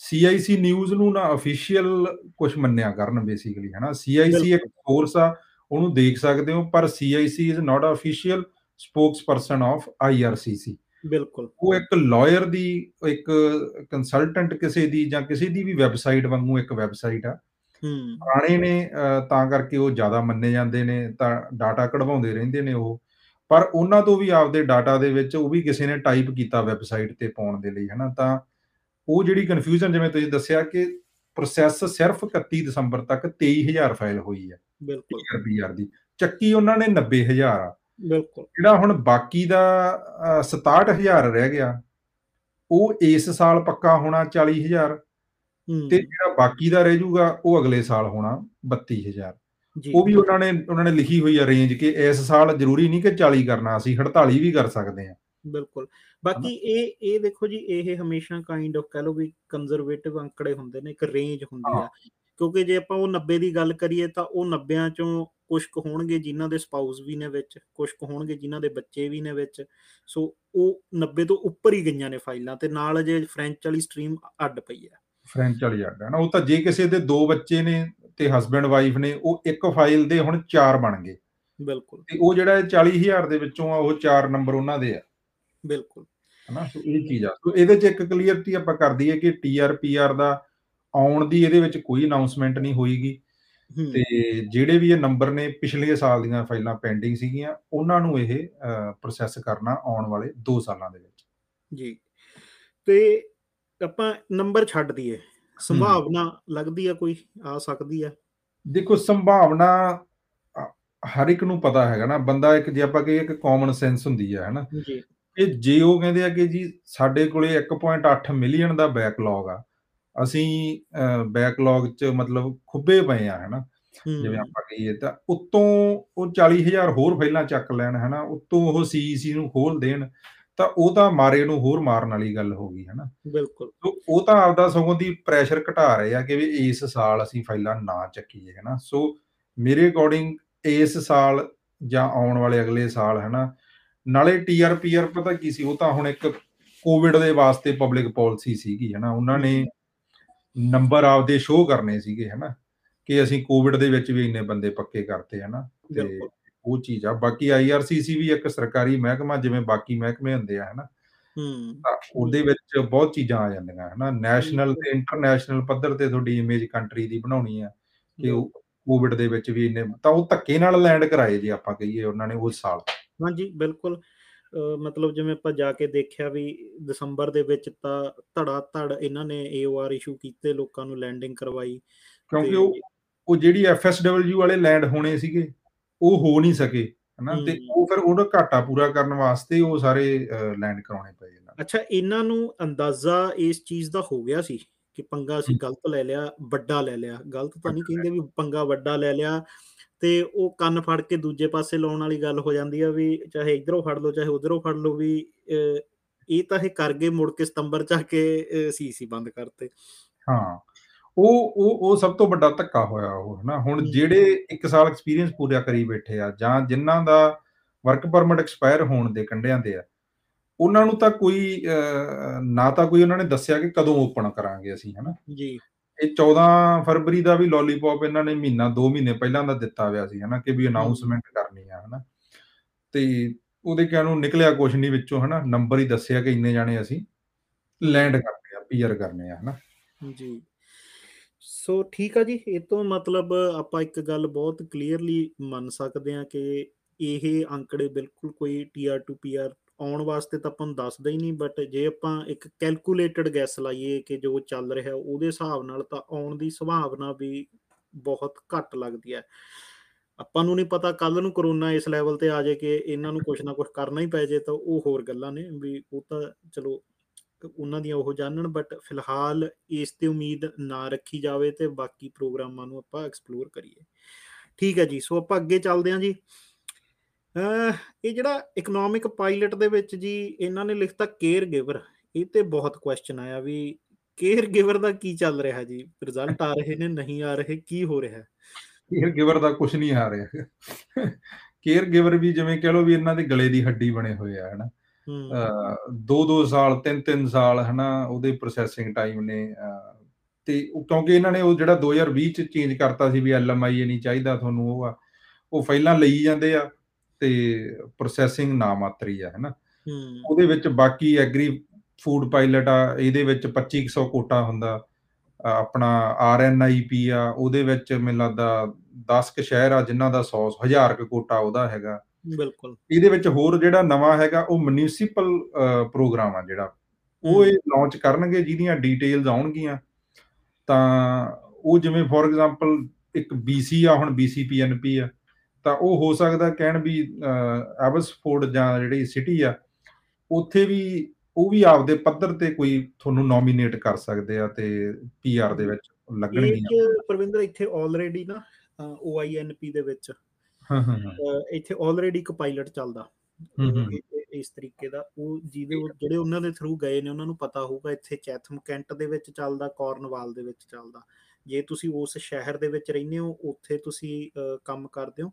CIC ਨਿਊਜ਼ ਨੂੰ ਨਾ ਅਫੀਸ਼ੀਅਲ ਕੁਝ ਮੰਨਿਆ ਕਰਨ ਬੇਸਿਕਲੀ ਹਨਾ। CIC ਇੱਕ ਸੋਰਸ ਆ ਉਹਨੂੰ ਦੇਖ ਸਕਦੇ ਹੋ ਪਰ CIC is not official spokesperson of IRCC ਬਿਲਕੁਲ। ਉਹ ਇੱਕ ਲਾਇਰ ਦੀ ਇੱਕ ਕੰਸਲਟੈਂਟ ਕਿਸੇ ਦੀ ਜਾਂ ਕਿਸੇ ਦੀ ਵੀ ਵੈਬਸਾਈਟ ਵਾਂਗੂ ਇੱਕ ਵੈਬਸਾਈਟ ਆ। ਹੂੰ। ਪੁਰਾਣੇ ਨੇ ਤਾਂ ਕਰਕੇ ਉਹ ਜ਼ਿਆਦਾ ਮੰਨੇ ਜਾਂਦੇ ਨੇ ਤਾਂ ਡਾਟਾ ਕਢਵਾਉਂਦੇ ਰਹਿੰਦੇ ਨੇ ਉਹ। ਪਰ ਉਹਨਾਂ ਤੋਂ ਵੀ ਆਪਦੇ ਡਾਟਾ ਦੇ ਵਿੱਚ ਉਹ ਵੀ ਕਿਸੇ ਨੇ ਟਾਈਪ ਕੀਤਾ ਵੈਬਸਾਈਟ ਤੇ ਪਾਉਣ ਦੇ ਲਈ ਹਨਾ? ਤਾਂ ਉਹ ਜਿਹੜੀ ਕਨਫਿਊਜ਼ਨ ਜਿਵੇਂ ਤੁਸੀਂ ਦੱਸਿਆ ਕਿ ਪ੍ਰੋਸੈਸ ਸਿਰਫ 31 ਦਸੰਬਰ ਤੱਕ 23000 ਫਾਈਲ ਹੋਈ ਹੈ ਬਿਲਕੁਲ। ਪੀਆਰ ਦੀ। ਚੱਕੀ ਉਹਨਾਂ ਨੇ 90000 ਆ। ਬਿਲਕੁਲ। ਜਿਹੜਾ ਹੁਣ ਬਾਕੀ ਦਾ ਅਹ, 67000 ਰਹਿ ਗਿਆ ਉਹ ਇਸ ਸਾਲ ਪੱਕਾ ਹੋਣਾ 40000 ਹੂੰ। ਤੇ ਜਿਹੜਾ ਬਾਕੀ ਦਾ ਰਹਿ ਜਾਊਗਾ ਉਹ ਅਗਲੇ ਸਾਲ ਹੋਣਾ 32000 ਜੀ। ਉਹ ਵੀ ਉਹਨਾਂ ਨੇ ਉਹਨਾਂ ਨੇ ਲਿਖੀ ਹੋਈ ਆ ਰੇਂਜ ਕਿ ਇਸ ਸਾਲ ਜ਼ਰੂਰੀ ਨਹੀਂ ਕਿ 40 ਕਰਨਾ ਅਸੀਂ 48 ਵੀ ਕਰ ਸਕਦੇ ਹਾਂ। ਬਿਲਕੁਲ। ਬਾਕੀ ਇਹ ਇਹ ਦੇਖੋ ਜੀ ਇਹ ਹਮੇਸ਼ਾ ਕਾਈਂਡ ਆਫ ਕਹ ਲਓ ਵੀ ਕੰਜ਼ਰਵੇਟਿਵ ਅੰਕੜੇ ਹੁੰਦੇ ਨੇ ਇੱਕ ਰੇਂਜ ਹੁੰਦੀ। ਆ। ਕਿਉਂਕਿ ਜੇ ਆਪਾਂ ਉਹ 90 ਦੀ ਗੱਲ ਕਰੀਏ ਤਾਂ ਉਹ 90 ਚੋਂ ਕੁਝ ਕੁ ਹੋਣਗੇ ਜਿਨ੍ਹਾਂ ਦੇ ਸਪਾਊਸ ਵੀ ਨੇ ਵਿੱਚ ਕੁਝ ਕੁ ਹੋਣਗੇ ਜਿਨ੍ਹਾਂ ਦੇ ਬੱਚੇ ਵੀ ਨੇ ਵਿੱਚ। ਸੋ ਉਹ 90 ਤੋਂ ਉੱਪਰ ਹੀ ਗਈਆਂ ਨੇ ਫਾਈਲਾਂ ਤੇ ਨਾਲ ਜੇ ਫ੍ਰੈਂਚ ਵਾਲੀ ਸਟਰੀਮ ਅੱਡ ਪਈ ਆ ਫ੍ਰੈਂਚ ਵਾਲੀ ਅੱਡ ਹੈ ਨਾ ਉਹ ਤਾਂ ਜੇ ਕਿਸੇ ਦੇ ਦੋ ਬੱਚੇ ਨੇ ਤੇ ਹਸਬੰਡ ਵਾਈਫ ਨੇ ਉਹ ਇੱਕ ਫਾਈਲ ਦੇ ਹੁਣ ਚਾਰ ਬਣ ਗਏ। ਬਿਲਕੁਲ। ਤੇ ਉਹ ਜਿਹੜਾ 40000 ਦੇ ਵਿੱਚੋਂ ਆ ਉਹ ਚਾਰ ਨੰਬਰ ਉਹਨਾਂ ਦੇ ਆ। ਬਿਲਕੁਲ। ਹਨਾ ਸੋ ਇਹ ਚੀਜ਼ ਆ। ਸੋ ਇਹਦੇ ਚ ਇੱਕ ਕਲੀਅਰਟੀ ਆਪਾਂ ਕਰ ਦਈਏ ਕਿ ਟੀਆਰਪੀਆਰ ਦਾ ਆਉਣ ਦੀ ਇਹਦੇ ਵਿੱਚ ਕੋਈ ਅਨਾਉਂਸਮੈਂਟ ਨਹੀਂ ਹੋਈਗੀ। ਤੇ ਜਿਹੜੇ ਵੀ ਇਹ ਨੰਬਰ ਨੇ ਪਿਛਲੇ ਸਾਲ ਦੀਆਂ ਫਾਈਲਾਂ ਪੈਂਡਿੰਗ ਸੀਗੀਆਂ ਉਹਨਾਂ ਨੂੰ ਇਹ ਪ੍ਰੋਸੈਸ ਕਰਨਾ ਆਉਣ ਵਾਲੇ 2 ਸਾਲਾਂ ਦੇ ਵਿੱਚ। ਜੀ। ਤੇ ਆਪਾਂ ਨੰਬਰ ਛੱਡ ਦਈਏ। ਸੰਭਾਵਨਾ ਲੱਗਦੀ ਆ ਕੋਈ? ਆ ਸਕਦੀ ਆ? ਦੇਖੋ ਸੰਭਾਵਨਾ ਹਰ ਇੱਕ ਨੂੰ ਪਤਾ ਹੈਗਾ ਨਾ। ਬੰਦਾ ਇੱਕ ਜੇ ਆਪਾਂ ਕਹੀਏ ਇੱਕ ਕਾਮਨ ਸੈਂਸ ਹੁੰਦੀ ਹੈ ਹਨਾ। ਜੀ। ਕਿ ਜੇ ਉਹ ਕਹਿੰਦੇ ਆ ਕਿ ਜੀ ਸਾਡੇ ਕੋਲੇ 1.8 ਮਿਲੀਅਨ ਦਾ ਬੈਕਲੌਗ ਆ ਅਸੀਂ ਬੈਕਲੌਗ 'ਚ ਮਤਲਬ ਖੁੱਬੇ ਪਏ ਆ ਹਨਾ। ਜਿਵੇਂ ਆਪਾਂ ਕਹੀਏ ਤਾਂ ਉੱਤੋਂ ਉਹ 40000 ਹੋਰ ਫਾਈਲਾਂ ਚੱਕ ਲੈਣ ਹਨਾ ਉੱਤੋਂ ਉਹ ਸੀਈਸੀ ਨੂੰ ਖੋਲ ਦੇਣ ਤਾਂ ਉਹ ਤਾਂ ਮਾਰੇ ਨੂੰ ਹੋਰ ਮਾਰਨ ਵਾਲੀ ਗੱਲ ਹੋ ਗਈ ਹਨਾ। ਬਿਲਕੁਲ। ਸੋ ਉਹ ਤਾਂ ਆਪਦਾ ਸਗੋਂ ਦੀ ਪ੍ਰੈਸ਼ਰ ਘਟਾ ਰਹੇ ਆ ਕਿ ਵੀ ਇਸ ਸਾਲ ਅਸੀਂ ਫਾਈਲਾਂ ਨਾ ਚੱਕੀਏ ਹਨਾ। ਸੋ ਮੇਰੇ ਅਕੋਰਡਿੰਗ ਇਸ ਸਾਲ ਜਾਂ ਆਉਣ ਵਾਲੇ ਅਗਲੇ ਸਾਲ ਹਨਾ ਨਾਲੇ ਟੀਆਰਪੀਆਰ ਪਤਾ ਕੀ ਸੀ ਉਹ ਤਾਂ ਹੁਣ ਇੱਕ ਕੋਵਿਡ ਦੇ ਵਾਸਤੇ ਪਬਲਿਕ ਪਾਲਿਸੀ ਸੀਗੀ ਹਨਾ। ਉਹਨਾਂ ਨੇ ਨੰਬਰ ਆਪਦੇ ਸ਼ੋਅ ਕਰਨੇ ਸੀਗੇ ਹਨਾ? ਕਿ ਅਸੀਂ ਕੋਵਿਡ ਦੇ ਵਿੱਚ ਵੀ ਇੰਨੇ ਬੰਦੇ ਪੱਕੇ ਕਰਤੇ ਹਨਾ? ਤੇ ਉਹ ਚੀਜ਼ ਆ। ਬਾਕੀ ਆਈਆਰਸੀਸੀ ਵੀ ਇੱਕ ਸਰਕਾਰੀ ਮਹਿਕਮਾ ਜਿਵੇਂ ਬਾਕੀ ਮਹਿਕਮੇ ਹੁੰਦੇ ਆ ਹਨਾ? ਹੂੰ। ਉਹਦੇ ਵਿੱਚ ਬਹੁਤ ਚੀਜ਼ਾਂ ਆ ਜਾਂਦੀਆਂ ਹਨਾ? ਨੈਸ਼ਨਲ ਤੇ ਇੰਟਰਨੈਸ਼ਨਲ ਪੱਧਰ ਤੇ ਤੁਹਾਡੀ ਇਮੇਜ ਕੰਟਰੀ ਦੀ ਬਣਾਉਣੀ ਆ ਕਿ ਉਹ ਕੋਵਿਡ ਦੇ ਵਿੱਚ ਵੀ ਇੰਨੇ ਤਾਂ ਉਹ ਧੱਕੇ ਨਾਲ ਲੈਂਡ ਕਰਾਏ ਜੀ ਆਪਾਂ ਕਹੀਏ ਉਹਨਾਂ ਨੇ ਉਸ ਸਾਲ। ਹਾਂਜੀ ਬਿਲਕੁਲ। ਮਤਲਬ ਜਿਵੇਂ ਆਪਾਂ ਜਾ ਕੇ ਦੇਖਿਆ ਵੀ ਦਸੰਬਰ ਦੇ ਵਿੱਚ ਤਾਂ ਧੜਾ ਧੜ ਇਹਨਾਂ ਨੇ ਏਓਆਰ ਇਸ਼ੂ ਕੀਤੇ ਲੋਕਾਂ ਨੂੰ ਲੈਂਡਿੰਗ ਕਰਵਾਈ ਕਿਉਂਕਿ ਉਹ ਉਹ ਜਿਹੜੀ ਐਫਐਸਡਬਲਯੂ ਵਾਲੇ ਲੈਂਡ ਹੋਣੇ ਸੀਗੇ ਉਹ ਹੋ ਨਹੀਂ ਸਕੇ ਹਨਾ? ਤੇ ਉਹ ਫਿਰ ਉਹਦਾ ਘਾਟਾ ਪੂਰਾ ਕਰਨ ਵਾਸਤੇ ਉਹ ਸਾਰੇ ਲੈਂਡ ਕਰਾਉਣੇ ਪਏ ਇਹਨਾਂ ਅੱਛਾ ਇਹਨਾਂ ਨੂੰ ਅੰਦਾਜ਼ਾ ਇਸ ਚੀਜ਼ ਦਾ ਹੋ ਗਿਆ ਸੀ ਕਿ ਪੰਗਾ ਅਸੀਂ ਗਲਤ ਲੈ ਲਿਆ ਵੱਡਾ ਲੈ ਲਿਆ। ਗਲਤ ਤਾਂ ਨਹੀਂ ਕਹਿੰਦੇ ਵੀ ਪੰਗਾ ਵੱਡਾ ਲੈ ਲਿਆ ਤੇ ਉਹ ਕੰਨ ਫੜ ਕੇ ਦੂਜੇ ਪਾਸੇ ਲਾਉਣ ਵਾਲੀ ਗੱਲ ਹੋ ਜਾਂਦੀ ਆ ਵੀ ਚਾਹੇ ਇਧਰੋਂ ਫੜ ਲਓ ਚਾਹੇ ਉਧਰੋਂ ਫੜ ਲਓ ਵੀ ਇਹ ਤਾਂ ਇਹ ਕਰ ਗਏ ਮੁੜ ਕੇ ਸਤੰਬਰ ਚ ਆ ਕੇ ਸੀਸੀ ਬੰਦ ਕਰਤੇ। ਹਾਂ ਉਹ ਉਹ ਉਹ ਸਭ ਤੋਂ ਵੱਡਾ ਧੱਕਾ ਹੋਇਆ ਉਹ ਹਨਾ? ਹੁਣ ਜਿਹੜੇ 1 ਸਾਲ ਐਕਸਪੀਰੀਅੰਸ ਪੂਰਾ ਕਰੀ ਬੈਠੇ ਆ ਜਾਂ ਜਿਨ੍ਹਾਂ ਦਾ ਵਰਕ ਪਰਮਿਟ ਐਕਸਪਾਇਰ ਹੋਣ ਦੇ ਕੰਡਿਆਂ ਤੇ ਆ ਉਹਨਾਂ ਨੂੰ ਤਾਂ ਕੋਈ ਨਾ ਤਾਂ ਕੋਈ ਉਹਨਾਂ ਨੇ ਦੱਸਿਆ ਕਿ ਕਦੋਂ ਓਪਨ ਕਰਾਂਗੇ ਅਸੀਂ ਹਨਾ? ਜੀ। ਇਹ 14 ਫਰਵਰੀ ਦਾ ਵੀ ਲੋਲੀਪੌਪ ਇਹਨਾਂ ਨੇ ਮਹੀਨਾ 2 ਮਹੀਨੇ ਪਹਿਲਾਂ ਦਾ ਦਿੱਤਾ ਹੋਇਆ ਸੀ ਹਨਾ ਕਿ ਵੀ ਅਨਾਉਂਸਮੈਂਟ ਕਰਨੀ ਆ ਹਨਾ। ਤੇ ਉਹਦੇ ਕਹਿਣ ਨੂੰ ਨਿਕਲਿਆ ਕੁਝ ਨਹੀਂ ਵਿੱਚੋਂ ਹਨਾ ਨੰਬਰ ਹੀ ਦੱਸਿਆ ਕਿ ਇੰਨੇ ਜਾਣੇ ਅਸੀਂ ਲੈਂਡ ਕਰਨੇ ਆ ਪੀਆਰ ਕਰਨੇ ਆ ਹਨਾ। ਜੀ। ਸੋ ਠੀਕ ਆ ਜੀ ਇਹ ਤੋਂ ਮਤਲਬ ਆਪਾਂ ਇੱਕ ਗੱਲ ਬਹੁਤ ਕਲੀਅਰਲੀ ਮੰਨ ਸਕਦੇ ਆ ਕਿ ਇਹ ਅੰਕੜੇ ਬਿਲਕੁਲ ਕੋਈ ਟੀਆਰ ਟੂ ਪੀਆਰ ਆਉਣ ਵਾਸਤੇ ਤਾਂ ਆਪਾਂ ਨੂੰ ਦੱਸਦਾ ਹੀ ਨਹੀਂ ਬਟ ਜੇ ਆਪਾਂ ਇੱਕ ਕੈਲਕੂਲੇਟਡ ਗੈਸ ਲਾਈਏ ਕਿ ਜੋ ਚੱਲ ਰਿਹਾ ਉਹਦੇ ਹਿਸਾਬ ਨਾਲ ਤਾਂ ਆਉਣ ਦੀ ਸੰਭਾਵਨਾ ਵੀ ਬਹੁਤ ਘੱਟ ਲੱਗਦੀ ਹੈ। ਆਪਾਂ ਨੂੰ ਨਹੀਂ ਪਤਾ ਕੱਲ ਨੂੰ ਕਰੋਨਾ ਇਸ ਲੈਵਲ ਤੇ ਆ ਜਾਏ ਕਿ ਇਹਨਾਂ ਨੂੰ ਕੁਝ ਨਾ ਕੁਝ ਕਰਨਾ ਹੀ ਪੈ ਜੇ ਤਾਂ ਉਹ ਹੋਰ ਗੱਲਾਂ ਨੇ ਵੀ ਉਹ ਤਾਂ ਚਲੋ ਉਹਨਾਂ ਦੀਆਂ ਉਹ ਜਾਣਨ ਬਟ ਫਿਲਹਾਲ ਇਸ ਤੇ ਉਮੀਦ ਨਾ ਰੱਖੀ ਜਾਵੇ ਤੇ ਬਾਕੀ ਪ੍ਰੋਗਰਾਮਾਂ ਨੂੰ ਆਪਾਂ ਐਕਸਪਲੋਰ ਕਰੀਏ। ਠੀਕ ਹੈ ਜੀ, ਸੋ ਆਪਾਂ ਅੱਗੇ ਚੱਲਦੇ ਹਾਂ ਜੀ। ਇਹ ਜਿਹੜਾ ਇਕਨੋਮਿਕ ਪਾਇਲਟ ਦੇ ਵਿੱਚ ਜੀ ਇਹਨਾਂ ਨੇ ਲਿਖਤਾ ਕੇਅਰ ਗਿਵਰ ਇਹ ਤੇ ਬਹੁਤ ਕੁਐਸਚਨ ਆਇਆ ਵੀ ਕੇਅਰ ਗਿਵਰ ਦਾ ਕੀ ਚੱਲ ਰਿਹਾ ਜੀ? ਰਿਜ਼ਲਟ ਆ ਰਹੇ ਨੇ ਨਹੀਂ ਆ ਰਹੇ ਕੀ ਹੋ ਰਿਹਾ? ਕੇਅਰ ਗਿਵਰ ਦਾ ਕੁਝ ਨਹੀਂ ਆ ਰਿਹਾ। ਕੇਅਰ ਗਿਵਰ ਵੀ ਜਿਵੇਂ ਕਹ ਲੋ ਵੀ ਇਹਨਾਂ ਦੇ ਗਲੇ ਦੀ ਹੱਡੀ ਬਣੇ ਹੋਏ ਆ ਹਨਾ। ਦੋ ਦੋ ਸਾਲ ਤਿੰਨ ਤਿੰਨ ਸਾਲ ਹਨਾ ਉਹਦੇ ਪ੍ਰੋਸੈਸਿੰਗ ਟਾਈਮ ਨੇ ਤੇ ਕਿਉਂਕਿ ਇਹਨਾਂ ਨੇ ਉਹ ਜਿਹੜਾ 2020 ਚ ਚੇਂਜ ਕਰਤਾ ਸੀ ਵੀ ਐਲਐਮਆਈ ਨਹੀਂ ਚਾਹੀਦਾ ਤੁਹਾਨੂੰ ਉਹ ਆ ਉਹ ਫਾਈਲਾਂ ਲਈ ਜਾਂਦੇ ਆ। ਤੇ ਪ੍ਰੋਸੈਸਿੰਗ ਨਾ ਮਾਤਰੀ ਆ ਹੈਨਾ? ਉਹਦੇ ਵਿੱਚ ਬਾਕੀ ਐਗਰੀ ਫੂਡ ਪਾਇਲਟ ਆ ਇਹਦੇ ਵਿੱਚ 2500 ਕੋਟਾ ਹੁੰਦਾ। ਆਪਣਾ ਆਰਐਨਆਈਪੀ ਆ ਉਹਦੇ ਵਿੱਚ ਮੈਨੂੰ ਲੱਗਦਾ 10 ਕ ਸ਼ਹਿਰ ਆ ਜਿਨ੍ਹਾਂ ਦਾ 100 1000 ਕ ਕੋਟਾ ਉਹਦਾ ਹੈਗਾ। ਬਿਲਕੁਲ। ਇਹਦੇ ਵਿੱਚ ਹੋਰ ਜਿਹੜਾ ਨਵਾਂ ਹੈਗਾ ਉਹ ਮਿਊਨਿਸਪਲ ਪ੍ਰੋਗਰਾਮ ਆ ਜਿਹੜਾ। ਉਹ ਇਹ ਲਾਂਚ ਕਰਨਗੇ ਜਿਹਦੀਆਂ ਡਿਟੇਲਸ ਆਉਣਗੀਆਂ। ਤਾਂ ਉਹ ਜਿਵੇਂ ਫੋਰ ਐਗਜ਼ਾਮਪਲ ਇੱਕ ਬੀਸੀ ਆ ਹੁਣ ਬੀਸੀਪੀਐਨਪੀ ਆ। ਤਾਂ ਉਹ ਹੋ ਸਕਦਾ ਕਹਿਣ ਵੀ ਐਬਸਫੋਰਡ ਜਾਂ ਜਿਹੜੀ ਸਿਟੀ ਆ ਉੱਥੇ ਵੀ ਉਹ ਵੀ ਆਪਦੇ ਪੱਧਰ ਤੇ ਕੋਈ ਤੁਹਾਨੂੰ ਨੋਮੀਨੇਟ ਕਰ ਸਕਦੇ ਆ ਤੇ ਪੀਆਰ ਦੇ ਵਿੱਚ ਲੱਗਣਗੀਆਂ। ਇਹ ਪ੍ਰਵਿੰਦਰ ਇੱਥੇ ਆਲਰੇਡੀ ਨਾ OINP ਦੇ ਵਿੱਚ ਹਾਂ ਹਾਂ ਇੱਥੇ ਆਲਰੇਡੀ ਇੱਕ ਪਾਇਲਟ ਚੱਲਦਾ। ਇਸ ਤਰੀਕੇ ਦਾ ਉਹ ਜਿਹਦੇ ਜਿਹੜੇ ਉਹਨਾਂ ਦੇ ਥਰੂ ਗਏ ਨੇ ਉਹਨਾਂ ਨੂੰ ਪਤਾ ਹੋਊਗਾ ਇੱਥੇ ਚੈਥਮ ਕੈਂਟ ਦੇ ਵਿੱਚ ਚੱਲਦਾ ਕਾਰਨਵਾਲ ਦੇ ਵਿੱਚ ਚੱਲਦਾ। ਜੇ ਤੁਸੀਂ ਉਸ ਸ਼ਹਿਰ ਦੇ ਵਿੱਚ ਰਹਿੰਦੇ ਹੋ ਉੱਥੇ ਤੁਸੀਂ ਕੰਮ ਕਰਦੇ ਹੋ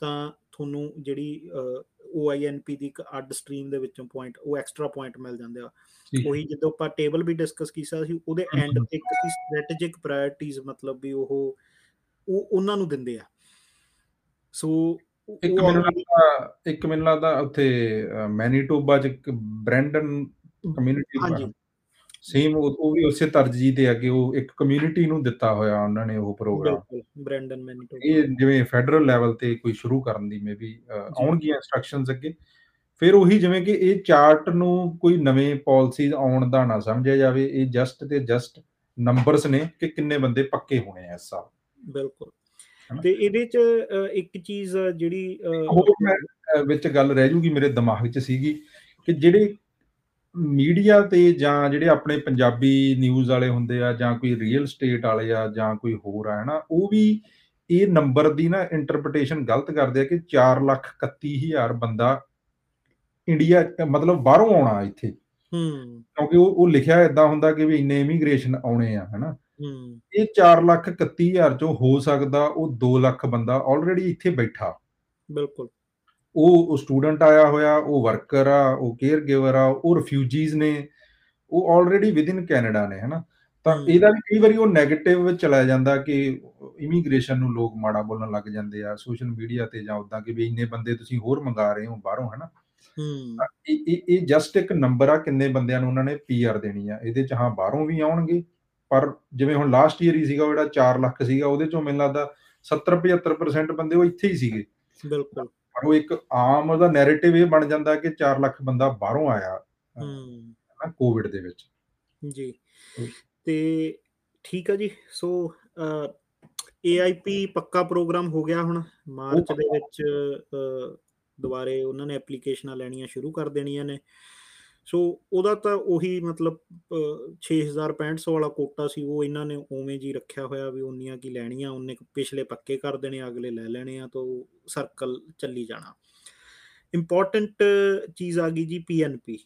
ਤਾਂ ਤੁਹਾਨੂੰ ਜਿਹੜੀ OINP ਦੀ ਇੱਕ ਅੱਡ ਸਟਰੀਮ ਦੇ ਵਿੱਚੋਂ ਪੁਆਇੰਟ ਉਹ ਐਕਸਟਰਾ ਪੁਆਇੰਟ ਮਿਲ ਜਾਂਦੇ ਆ। ਉਹੀ ਜਦੋਂ ਆਪਾਂ ਟੇਬਲ ਵੀ ਡਿਸਕਸ ਕੀਤਾ ਸੀ ਉਹਦੇ ਐਂਡ ਤੇ ਇੱਕ ਸੀ ਸਟ੍ਰੈਟੇਜਿਕ ਪ੍ਰਾਇੋਰਟੀਜ਼ ਮਤਲਬ ਵੀ ਉਹ ਉਹ ਉਹਨਾਂ ਨੂੰ ਦਿੰਦੇ ਆ। ਸੋ ਇੱਕ ਮੈਨੂੰ ਲੱਗਦਾ ਇੱਕ ਮੈਨੂੰ ਲੱਗਦਾ ਉੱਥੇ ਮੈਨੀਟੋਬਾ ਚ ਬ੍ਰੈਂਡਨ ਕਮਿਊਨਿਟੀ ਹਾਂਜੀ। ਸੇਮ ਉਹ ਵੀ ਉਸੇ ਤਰਜੀਹ ਆ ਕਿ ਉਹ ਇੱਕ ਕਮਿਊਨਿਟੀ ਨੂੰ ਦਿੱਤਾ ਹੋਇਆ ਉਹਨਾਂ ਨੇ ਉਹ ਪ੍ਰੋਗਰਾਮ ਬ੍ਰੈਂਡਨ ਮੈਨੀਟੋ ਇਹ ਜਿਵੇਂ ਫੈਡਰਲ ਲੈਵਲ ਤੇ ਕੋਈ ਸ਼ੁਰੂ ਕਰਨ ਦੀ ਮੇਬੀ ਆਉਣਗੀਆਂ ਇਨਸਟਰਕਸ਼ਨਸ ਅੱਗੇ। ਫਿਰ ਉਹੀ ਜਿਵੇਂ ਕਿ ਇਹ ਚਾਰਟ ਨੂੰ ਕੋਈ ਨਵੇਂ ਪਾਲਿਸੀਜ਼ ਆਉਣ ਦਾ ਨਾ ਸਮਝਿਆ ਜਾਵੇ ਇਹ ਜਸਟ ਤੇ ਜਸਟ ਨੰਬਰਸ ਨੇ ਕਿ ਕਿੰਨੇ ਬੰਦੇ ਪੱਕੇ ਹੋਣੇ ਆ ਇਸ ਸਾਲ। ਬਿਲਕੁਲ। ਤੇ ਇਹਦੇ ਚ ਇੱਕ ਚੀਜ਼ ਜਿਹੜੀ ਵਿੱਚ ਗੱਲ ਰਹਿ ਜੂਗੀ ਮੇਰੇ ਦਿਮਾਗ 'ਚ ਸੀਗੀ ਕਿ ਜਿਹੜੇ ਮੀਡੀਆ ਤੇ ਜਾਂ ਜਿਹੜੇ ਆਪਣੇ ਪੰਜਾਬੀ ਨਿਊਜ਼ ਵਾਲੇ ਹੁੰਦੇ ਆ ਜਾਂ ਕੋਈ ਰੀਅਲ ਸਟੇਟ ਵਾਲੇ ਆ ਜਾਂ ਕੋਈ ਹੋਰ ਆ ਹਨਾ ਉਹ ਵੀ ਇਹ ਨੰਬਰ ਦੀ ਨਾ ਇੰਟਰਪ੍ਰੀਟੇਸ਼ਨ ਗਲਤ ਕਰਦੇ ਆ ਕਿ 4 ਲੱਖ 31000 ਬੰਦਾ ਇੰਡੀਆ ਮਤਲਬ ਬਾਹਰੋਂ ਆਉਣਾ ਇੱਥੇ। ਹੂੰ। ਕਿਉਂਕਿ ਉਹ ਉਹ ਲਿਖਿਆ ਇਦਾਂ ਹੁੰਦਾ ਕਿ ਵੀ ਇੰਨੇ ਇਮੀਗ੍ਰੇਸ਼ਨ ਆਉਣੇ ਆ ਹਨਾ। ਹੂੰ। ਇਹ 4 ਲੱਖ 31000 ਚੋਂ ਹੋ ਸਕਦਾ ਉਹ 2 ਲੱਖ ਬੰਦਾ ਆਲਰੇਡੀ ਇੱਥੇ ਬੈਠਾ। ਬਿਲਕੁਲ। ਉਹ ਸਟੂਡੈਂਟ ਆਇਆ ਹੋਇਆ ਉਹ ਵਰਕਰ ਆ ਉਹ ਕੇਅਰ ਗਿਵਰ ਆ ਉਹ ਰਿਫਿਊਜੀਜ਼ ਨੇ ਉਹ ਆਲਰੇਡੀ ਵਿਦ ਇਨ ਕੈਨੇਡਾ ਨੇ ਹਨਾ? ਤਾਂ ਇਹਦਾ ਵੀ ਕਈ ਵਾਰੀ ਉਹ 네ਗੇਟਿਵ ਵਿੱਚ ਚਲਾ ਜਾਂਦਾ ਕਿ ਇਮੀਗ੍ਰੇਸ਼ਨ ਨੂੰ ਲੋਕ ਮਾੜਾ ਬੋਲਣ ਲੱਗ ਜਾਂਦੇ ਆ ਸੋਸ਼ਲ ਮੀਡੀਆ ਤੇ ਜਾਂ ਉਦਾਂ ਕਿ ਵੀ ਇੰਨੇ ਬੰਦੇ ਤੁਸੀਂ ਹੋਰ ਮੰਗਾ ਰਹੇ ਹੋ ਬਾਹਰੋਂ ਹਨਾ? ਇਹ ਇਹ ਇਹ ਜਸਟ ਇੱਕ ਨੰਬਰ ਆ ਕਿੰਨੇ ਬੰਦਿਆਂ ਨੂੰ ਉਹਨਾਂ ਨੇ ਪੀਆਰ ਦੇਣੀ ਆ। ਇਹਦੇ ਚ ਹਾਂ ਬਾਹਰੋਂ ਵੀ ਆਉਣਗੇ ਪਰ ਜਿਵੇਂ ਹੁਣ ਲਾਸਟ ਈਅਰ ਹੀ ਸੀਗਾ ਉਹ ਜਿਹੜਾ 4 ਲੱਖ ਸੀਗਾ ਉਹਦੇ ਚੋਂ ਮੈਨੂੰ ਲੱਗਦਾ 70 75% ਬੰਦੇ ਉਹ ਇੱਥੇ ਹੀ ਸੀਗੇ। ਬਿਲਕੁਲ। ਪਰ ਉਹ ਇੱਕ ਆਮ ਉਹਦਾ ਨੈਰੇਟਿਵ ਇਹ ਬਣ ਜਾਂਦਾ ਕਿ 4 ਲੱਖ ਬੰਦਾ ਬਾਹਰੋਂ ਆਇਆ ਹੂੰ। ਕੋਵਿਡ ਦੇ ਵਿੱਚ। ਜੀ। ਤੇ ਠੀਕ ਆ ਜੀ। ਸੋ ਏਆਈਪੀ ਪੱਕਾ ਪ੍ਰੋਗਰਾਮ ਹੋ ਗਿਆ ਹੁਣ। ਮਾਰਚ ਦੇ ਵਿੱਚ ਦੁਬਾਰੇ ਉਹਨਾਂ ਨੇ ਐਪਲੀਕੇਸ਼ਨਾਂ ਲੈਣੀਆਂ ਸ਼ੁਰੂ ਕਰ ਦੇਣੀਆਂ ਨੇ। ਸੋ ਉਹਦਾ ਤਾਂ ਉਹੀ ਮਤਲਬ 6500 ਵਾਲਾ ਕੋਟਾ ਸੀ, ਉਹ ਇਹਨਾਂ ਨੇ ਉਵੇਂ ਜੀ ਰੱਖਿਆ ਹੋਇਆ ਵੀ ਉਨੀਆਂ ਕੀ ਲੈਣੀਆਂ, ਉਹਨੇ ਪਿਛਲੇ ਪੱਕੇ ਕਰ ਦੇਣੇ, ਅਗਲੇ ਲੈ ਲੈਣੇ ਆ, ਤਾਂ ਸਰਕਲ ਚੱਲੀ ਜਾਣਾ। ਇੰਪੋਰਟੈਂਟ ਚੀਜ਼ ਆ ਗਈ ਜੀ ਪੀਐਨਪੀ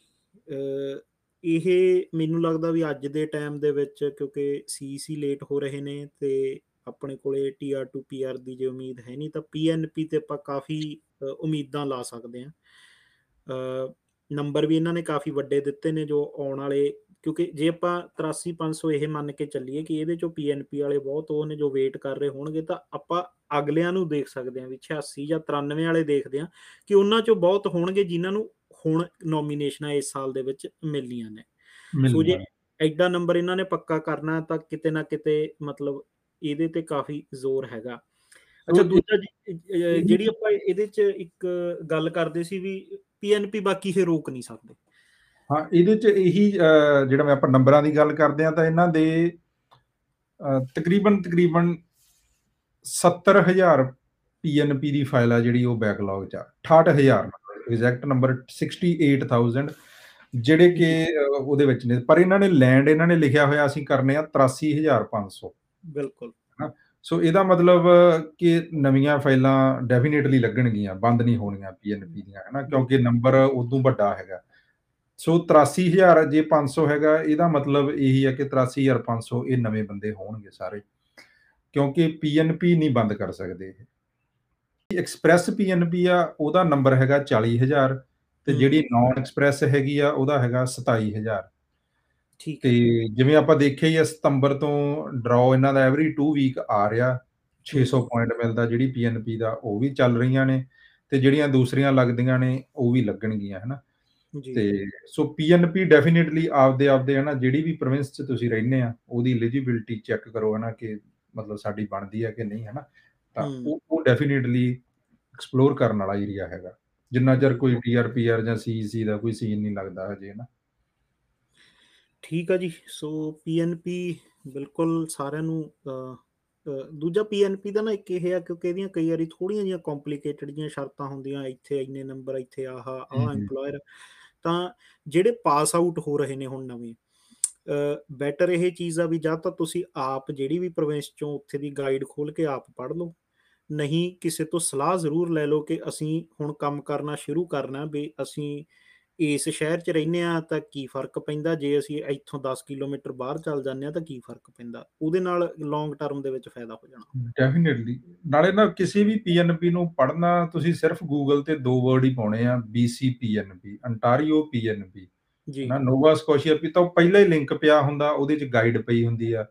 ਇਹ ਮੈਨੂੰ ਲੱਗਦਾ ਵੀ ਅੱਜ ਦੇ ਟਾਈਮ ਦੇ ਵਿੱਚ ਕਿਉਂਕਿ ਸੀਸੀ ਲੇਟ ਹੋ ਰਹੇ ਨੇ ਤੇ ਆਪਣੇ ਕੋਲੇ ਟੀਆਰ ਟੂ ਪੀਆਰ ਦੀ ਜੇ ਉਮੀਦ ਹੈ ਨਹੀਂ, ਤਾਂ ਪੀਐਨਪੀ ਤੇ ਆਪਾਂ ਕਾਫੀ ਉਮੀਦਾਂ ਲਾ ਸਕਦੇ ਆ ਨੰਬਰ ਵੀ ਇਹਨਾਂ ਨੇ ਕਾਫੀ ਵੱਡੇ ਦਿੱਤੇ ਨੇ ਜੋ ਆਉਣ ਵਾਲੇ ਕਿਉਂਕਿ ਜੇ ਆਪਾਂ 83500 ਇਹ ਮੰਨ ਕੇ ਚੱਲੀਏ ਕਿ ਇਹਦੇ ਚੋਂ ਪੀਐਨਪੀ ਵਾਲੇ ਬਹੁਤ ਉਹ ਨੇ ਜੋ ਵੇਟ ਕਰ ਰਹੇ ਹੋਣਗੇ ਤਾਂ ਆਪਾਂ ਅਗਲਿਆਂ ਨੂੰ ਦੇਖ ਸਕਦੇ ਹਾਂ ਵੀ 86 ਜਾਂ 93 ਵਾਲੇ ਦੇਖਦੇ ਹਾਂ ਕਿ ਉਹਨਾਂ ਚੋਂ ਬਹੁਤ ਹੋਣਗੇ ਜਿਨ੍ਹਾਂ ਨੂੰ ਹੁਣ ਨੋਮੀਨੇਸ਼ਨਾਂ ਇਸ ਸਾਲ ਦੇ ਵਿੱਚ ਮਿਲਣੀਆਂ ਨੇ। ਸੋ ਜੇ ਐਡਾ ਨੰਬਰ ਇਹਨਾਂ ਨੇ ਪੱਕਾ ਕਰਨਾ ਤਾਂ ਕਿਤੇ ਨਾ ਕਿਤੇ ਮਤਲਬ ਇਹਦੇ ਤੇ ਕਾਫੀ ਜ਼ੋਰ ਹੈਗਾ। ਅੱਛਾ ਦੂਜਾ ਜਿਹੜੀ ਆਪਾਂ ਇਹਦੇ ਚ ਇੱਕ ਗੱਲ ਕਰਦੇ ਸੀ ਵੀ ਪੀਐਨਪੀ ਬਾਕੀ ਇਹ ਰੋਕ ਨਹੀਂ ਸਕਦੇ। ਹਾਂ ਇਹਦੇ ਚ ਇਹੀ ਜਿਹੜਾ ਮੈਂ ਆਪਾਂ ਨੰਬਰਾਂ ਦੀ ਗੱਲ ਕਰਦੇ ਆ ਤਾਂ ਇਹਨਾਂ ਦੇ ਤਕਰੀਬਨ ਤਕਰੀਬਨ 70000 ਪੀਐਨਪੀ ਦੀ ਫਾਈਲ ਆ ਜਿਹੜੀ ਉਹ ਬੈਕਲੌਗ ਚ 68000 ਐਗਜ਼ੈਕਟ ਨੰਬਰ 68000 ਜਿਹੜੇ ਕਿ ਉਹਦੇ ਵਿੱਚ ਨੇ। ਪਰ ਇਹਨਾਂ ਨੇ ਲੈਂਡ ਇਹਨਾਂ ਨੇ ਲਿਖਿਆ ਹੋਇਆ ਅਸੀਂ ਕਰਨੇ ਆ 83500 ਬਿਲਕੁਲ। ਸੋ ਇਹਦਾ ਮਤਲਬ ਕਿ ਨਵੀਆਂ ਫਾਈਲਾਂ ਡੈਫੀਨਿਟਲੀ ਲੱਗਣਗੀਆਂ ਬੰਦ ਨਹੀਂ ਹੋਣੀਆਂ ਪੀਐਨਪੀ ਦੀਆਂ ਹੈਨਾ? ਕਿਉਂਕਿ ਨੰਬਰ ਉਦੋਂ ਵੱਡਾ ਹੈਗਾ। ਸੋ 83000 ਜੇ 500 ਹੈਗਾ ਇਹਦਾ ਮਤਲਬ ਇਹੀ ਹੈ ਕਿ 83500 ਇਹ ਨਵੇਂ ਬੰਦੇ ਹੋਣਗੇ ਸਾਰੇ। ਕਿਉਂਕਿ ਪੀਐਨਪੀ ਨਹੀਂ ਬੰਦ ਕਰ ਸਕਦੇ ਇਹ। ਐਕਸਪ੍ਰੈਸ ਪੀਐਨਪੀ ਆ ਉਹਦਾ ਨੰਬਰ ਹੈਗਾ 40000 ਤੇ ਜਿਹੜੀ ਨਾਨ ਐਕਸਪ੍ਰੈਸ ਹੈਗੀ ਆ ਉਹਦਾ ਹੈਗਾ 27000 ਠੀਕ ਤੇ ਜਿਵੇਂ ਆਪਾਂ ਦੇਖਿਆ ਹੀ ਸਤੰਬਰ ਤੋਂ ਡਰਾਅ ਇਹਨਾਂ ਦਾ ਐਵਰੀ 2 ਵੀਕ ਆ ਰਿਹਾ। 600 ਪੁਆਇੰਟ ਮਿਲਦਾ ਜਿਹੜੀ ਪੀਐਨਪੀ ਦਾ ਉਹ ਵੀ ਚੱਲ ਰਹੀਆਂ ਨੇ ਤੇ ਜਿਹੜੀਆਂ ਦੂਸਰੀਆਂ ਲੱਗਦੀਆਂ ਨੇ ਉਹ ਵੀ ਲੱਗਣਗੀਆਂ ਹਨਾ। ਤੇ ਸੋ ਪੀਐਨਪੀ ਡੈਫੀਨਿਟਲੀ ਆਪਦੇ ਆਪਦੇ ਹਨਾ ਜਿਹੜੀ ਵੀ ਪ੍ਰੋਵਿੰਸ 'ਚ ਤੁਸੀਂ ਰਹਿੰਦੇ ਆ ਉਹਦੀ ਐਲੀਜੀਬਿਲਟੀ ਚੈੱਕ ਕਰੋ ਹਨਾ ਕਿ ਮਤਲਬ ਸਾਡੀ ਬਣਦੀ ਹੈ ਕਿ ਨਹੀਂ ਹਨਾ। ਤਾਂ ਉਹ ਉਹ ਡੈਫੀਨਿਟਲੀ ਐਕਸਪਲੋਰ ਕਰਨ ਵਾਲਾ ਏਰੀਆ ਹੈਗਾ। ਜਿੰਨਾ ਚਿਰ ਕੋਈ ਟੀਆਰਪੀਆਰ ਜਾਂ ਸੀਸੀ ਦਾ ਕੋਈ ਸੀਨ ਨਹੀਂ ਲੱਗਦਾ ਹਜੇ ਨਾ ਠੀਕ ਆ ਜੀ ਸੋ ਪੀਐਨਪੀ ਬਿਲਕੁਲ ਸਾਰਿਆਂ ਨੂੰ ਦੂਜਾ ਪੀਐਨਪੀ ਦਾ ਨਾ ਇੱਕ ਇਹ ਆ ਕਿਉਂਕਿ ਇਹਦੀਆਂ ਕਈ ਵਾਰੀ ਥੋੜੀਆਂ ਜੀਆਂ ਕੰਪਲਿਕੇਟਡ ਜੀਆਂ ਸ਼ਰਤਾਂ ਹੁੰਦੀਆਂ ਇੱਥੇ ਇੰਨੇ ਨੰਬਰ ਇੱਥੇ ਆਹ ਆਹ EMPLOYER ਤਾਂ ਜਿਹੜੇ ਪਾਸ ਆਊਟ ਹੋ ਰਹੇ ਨੇ ਹੁਣ ਨਵੇਂ ਬੈਟਰ ਇਹ ਚੀਜ਼ ਆ ਵੀ ਜਾਂ ਤਾਂ ਤੁਸੀਂ ਆਪ ਜਿਹੜੀ ਵੀ ਪ੍ਰੋਵਿੰਸ ਚੋਂ ਉੱਥੇ ਦੀ ਗਾਈਡ ਖੋਲ ਕੇ ਆਪ ਪੜ੍ਹ ਲਓ ਨਹੀਂ ਕਿਸੇ ਤੋਂ ਸਲਾਹ ਜ਼ਰੂਰ ਲੈ ਲਓ ਕਿ ਅਸੀਂ ਹੁਣ ਕੰਮ ਕਰਨਾ ਸ਼ੁਰੂ ਕਰਨਾ ਵੀ ਅਸੀਂ ਇਸ ਸ਼ਹਿਰ 'ਚ ਰਹਿੰਦੇ ਆ ਤਾਂ ਕੀ ਫ਼ਰਕ ਪੈਂਦਾ? ਜੇ ਅਸੀਂ ਇੱਥੋਂ 10 ਕਿਲੋਮੀਟਰ ਬਾਹਰ ਚੱਲ ਜਾਂਦੇ ਆ ਤਾਂ ਕੀ ਫ਼ਰਕ ਪੈਂਦਾ? ਉਹਦੇ ਨਾਲ ਲੌਂਗ ਟਰਮ ਦੇ ਵਿੱਚ ਫਾਇਦਾ ਹੋ ਜਾਣਾ। ਡੈਫੀਨਿਟਲੀ ਨਾਲੇ ਨਾ ਕਿਸੇ ਵੀ ਪੀਐਨਪੀ ਨੂੰ ਪੜ੍ਹਨਾ ਤੁਸੀਂ ਸਿਰਫ ਗੂਗਲ ਤੇ ਦੋ ਵਰਡ ਹੀ ਪਾਉਣੇ ਆ ਬੀਸੀਪੀਐਨਪੀ ਅੰਟਾਰੀਓ ਪੀਐਨਪੀ ਜੀ। ਨਾ ਨੋਵਾ ਸਕੋਸ਼ੀਆ ਪੀ ਤਾਂ ਪਹਿਲਾਂ ਹੀ ਲਿੰਕ ਪਿਆ ਹੁੰਦਾ ਉਹਦੇ 'ਚ ਗਾਈਡ ਪਈ ਹੁੰਦੀ ਆ।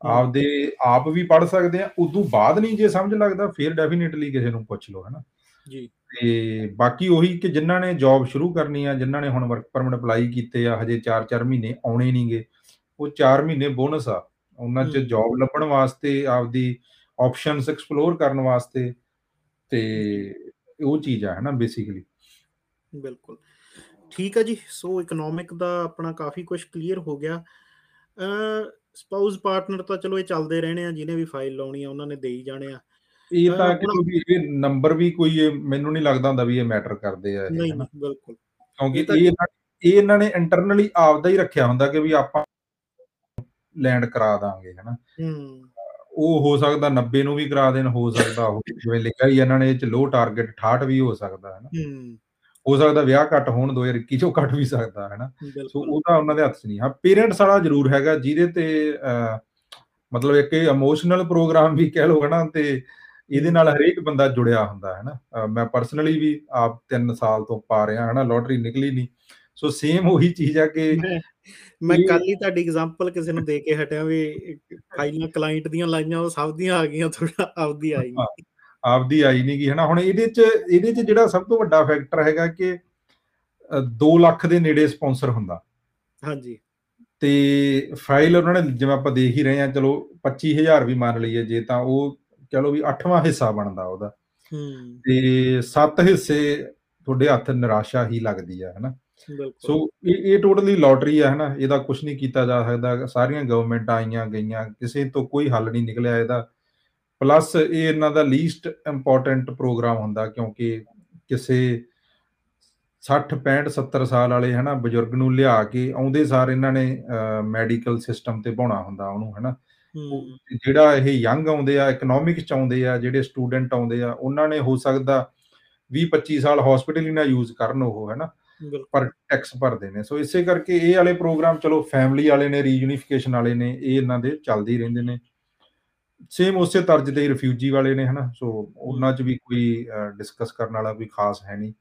ਆਪਦੇ ਆਪ ਵੀ ਪੜ੍ਹ ਸਕਦੇ ਆ ਉਦੋਂ ਬਾਅਦ ਨਹੀਂ ਜੇ ਸਮਝ ਲੱਗਦਾ ਫਿਰ ਡੈਫੀਨਿਟਲੀ ਕਿਸੇ ਨੂੰ ਪੁੱਛ ਲਓ ਹਨਾ। ਜੀ। ਤੇ ਬਾਕੀ ਉਹੀ ਕਿ ਜਿਨ੍ਹਾਂ ਨੇ ਜੌਬ ਸ਼ੁਰੂ ਕਰਨੀ ਆ ਜਿਨ੍ਹਾਂ ਨੇ ਹੁਣ ਵਰਕ ਪਰਮਿਟ ਅਪਲਾਈ ਕੀਤੇ ਆ ਹਜੇ 4-4 ਮਹੀਨੇ ਆਉਣੇ ਨਹੀਂਗੇ ਉਹ 4 ਮਹੀਨੇ ਬੋਨਸ ਆ। ਉਹਨਾਂ 'ਚ ਜੌਬ ਲੱਭਣ ਵਾਸਤੇ ਆਪਦੀ ਆਪਸ਼ਨਸ ਐਕਸਪਲੋਰ ਕਰਨ ਵਾਸਤੇ ਤੇ ਉਹ ਚੀਜ਼ ਆ ਹਨਾ ਬੇਸਿਕਲੀ ਬਿਲਕੁਲ। ਠੀਕ ਆ ਜੀ ਸੋ ਇਕਨੋਮਿਕ ਦਾ ਆਪਣਾ ਕਾਫੀ ਕੁਝ ਕਲੀਅਰ ਹੋ ਗਿਆ। ਅ ਸਪਾਊਸ ਪਾਰਟਨਰ ਤਾਂ ਚਲੋ ਇਹ ਚੱਲਦੇ ਰਹਿਣੇ ਆ ਜਿਹਨੇ ਵੀ ਫਾਈਲ ਲਾਉਣੀ ਆ ਉਹਨਾਂ ਨੇ ਦੇਈ ਜਾਣੇ ਆ। ਇਹ ਤਾਂ ਕਿ ਇਹ ਨੰਬਰ ਵੀ ਕੋਈ ਮੈਨੂੰ ਨਹੀਂ ਲੱਗਦਾ ਹੁੰਦਾ ਵੀ ਇਹ ਮੈਟਰ ਕਰਦੇ ਆ ਨਹੀਂ ਨਹੀਂ ਬਿਲਕੁਲ। ਕਿਉਂਕਿ ਇਹ ਇਹ ਇਹਨਾਂ ਨੇ ਇੰਟਰਨਲੀ ਆਪਦਾ ਹੀ ਰੱਖਿਆ ਹੁੰਦਾ ਕਿ ਵੀ ਆਪਾਂ ਲੈਂਡ ਕਰਾ ਦਾਂਗੇ ਹਨਾ। ਹੂੰ। ਉਹ ਹੋ ਸਕਦਾ 90 ਨੂੰ ਵੀ ਕਰਾ ਦੇਣ ਹੋ ਸਕਦਾ ਉਹ ਜਿਵੇਂ ਲਿਖਿਆ ਹੀ ਇਹਨਾਂ ਨੇ ਇਹ ਚ ਲੋ ਟਾਰਗੇਟ 68 ਵੀ ਹੋ ਸਕਦਾ ਹੈ ਨਾ ਹੂੰ। ਹੋ ਸਕਦਾ ਵਿਆਹ ਘੱਟ ਹੋਣ 2021 ਚੋਂ ਘੱਟ ਵੀ ਸਕਦਾ ਹੈ ਨਾ ਸੋ ਉਹ ਤਾਂ ਉਹਨਾਂ ਦੇ ਹੱਥ 'ਚ ਨਹੀਂ। ਹਾਂ ਪੇਰੈਂਟਸ ਵਾਲਾ ਜ਼ਰੂਰ ਹੈਗਾ ਜਿਹਦੇ ਤੇ ਮਤਲਬ ਇੱਕ ਇਮੋਸ਼ਨਲ ਪ੍ਰੋਗਰਾਮ ਵੀ ਕਹਿ ਲਓ ਹਨਾ ਤੇ ਇਹਦੇ ਨਾਲ ਹਰੇਕ ਬੰਦਾ ਜੁੜਿਆ ਹੁੰਦਾ ਹੈ ਨਾ। ਮੈਂ ਪਰਸਨਲੀ ਵੀ ਆਪ 3 ਸਾਲ ਤੋਂ ਪਾ ਰਿਹਾ ਹਾਂ ਨਾ ਲੋਟਰੀ ਨਿਕਲੀ ਨਹੀਂ। ਸੋ ਸੇਮ ਉਹੀ ਚੀਜ਼ ਆ ਕਿ ਮੈਂ ਕੱਲ ਹੀ ਤੁਹਾਡੀ ਐਗਜ਼ਾਮਪਲ ਕਿਸੇ ਨੂੰ ਦੇ ਕੇ ਹਟਿਆ ਵੀ ਫਾਈਲਾਂ ਕਲਾਇੰਟ ਦੀਆਂ ਲਾਈਆਂ ਉਹ ਸਭ ਦੀਆਂ ਆ ਗਈਆਂ ਥੋੜਾ ਆਪਦੀ ਆਈ ਨਹੀਂ। ਆਪਦੀ ਆਈ ਨਹੀਂ ਗਈ ਹਨਾ। ਹੁਣ ਇਹਦੇ ਚ ਇਹਦੇ ਚ ਜਿਹੜਾ ਸਭ ਤੋਂ ਵੱਡਾ ਫੈਕਟਰ ਹੈਗਾ ਕਿ 2 ਲੱਖ ਦੇ ਨੇੜੇ ਸਪਾਂਸਰ ਹੁੰਦਾ। ਹਾਂਜੀ। ਤੇ ਫਾਈਲ ਉਹਨਾਂ ਨੇ ਜਿਵੇਂ ਆਪਾਂ ਦੇਖ ਹੀ ਰਹੇ ਹਾਂ ਚਲੋ 25000 ਵੀ ਮੰਨ ਲਈਏ ਜੇ ਤਾਂ ਉਹ ਚਲੋ ਵੀ 8ਵਾਂ ਹਿੱਸਾ ਬਣਦਾ ਉਹਦਾ। ਹੂੰ। ਤੇ 7 ਹਿੱਸੇ ਤੁਹਾਡੇ ਹੱਥ ਨਿਰਾਸ਼ਾ ਹੀ ਲੱਗਦੀ ਹੈ ਹਨਾ? ਸੋ ਇਹ ਇਹ ਟੋਟਲੀ ਲੋਟਰੀ ਹੈ ਹਨਾ? ਇਹਦਾ ਕੁਝ ਨਹੀਂ ਕੀਤਾ ਜਾ ਸਕਦਾ। ਸਾਰੀਆਂ ਗਵਰਨਮੈਂਟਾਂ ਆਈਆਂ ਗਈਆਂ ਕਿਸੇ ਤੋਂ ਕੋਈ ਹੱਲ ਨਹੀਂ ਨਿਕਲਿਆ ਇਹਦਾ। ਪਲੱਸ ਇਹ ਇਹਨਾਂ ਦਾ ਲੀਸਟ ਇੰਪੋਰਟੈਂਟ ਪ੍ਰੋਗਰਾਮ ਹੁੰਦਾ ਕਿਉਂਕਿ ਕਿਸੇ 60 65 70 ਸਾਲ ਵਾਲੇ ਹਨਾ ਬਜ਼ੁਰਗ ਨੂੰ ਲਿਆ ਕੇ ਆਉਂਦੇ ਸਾਰ ਇਹਨਾਂ ਨੇ ਮੈਡੀਕਲ ਸਿਸਟਮ ਤੇ ਪਾਉਣਾ ਹੁੰਦਾ ਉਹਨੂੰ ਹਨਾ? ਜਿਹੜਾ ਇਹ ਯੰਗ ਆਉਂਦੇ ਆ ਇਕਨੋਮਿਕਸ ਚ ਆਉਂਦੇ ਆ ਜਿਹੜੇ ਸਟੂਡੈਂਟ ਆਉਂਦੇ ਆ ਉਹਨਾਂ ਨੇ ਹੋ ਸਕਦਾ 20 25 ਸਾਲ ਹਸਪੀਟਲ ਹੀ ਨਾ ਯੂਜ਼ ਕਰਨ ਉਹ ਹਨਾ? ਪਰ ਟੈਕਸ ਭਰਦੇ ਨੇ। ਸੋ ਇਸੇ ਕਰਕੇ ਇਹ ਵਾਲੇ ਪ੍ਰੋਗਰਾਮ ਚਲੋ ਫੈਮਿਲੀ ਵਾਲੇ ਨੇ ਰੀਯੂਨੀਫਿਕੇਸ਼ਨ ਵਾਲੇ ਨੇ ਇਹ ਇਹਨਾਂ ਦੇ ਚੱਲਦੇ ਹੀ ਰਹਿੰਦੇ ਨੇ। ਸੇਮ ਉਸੇ ਤਰਜ ਤੇ ਰਿਫਿਊਜੀ ਵਾਲੇ ਨੇ ਹਨਾ? ਸੋ ਉਹਨਾਂ 'ਚ ਵੀ ਕੋਈ ਡਿਸਕਸ ਕਰਨ ਵਾਲਾ ਕੋਈ ਖਾਸ ਹੈ ਨਹੀਂ।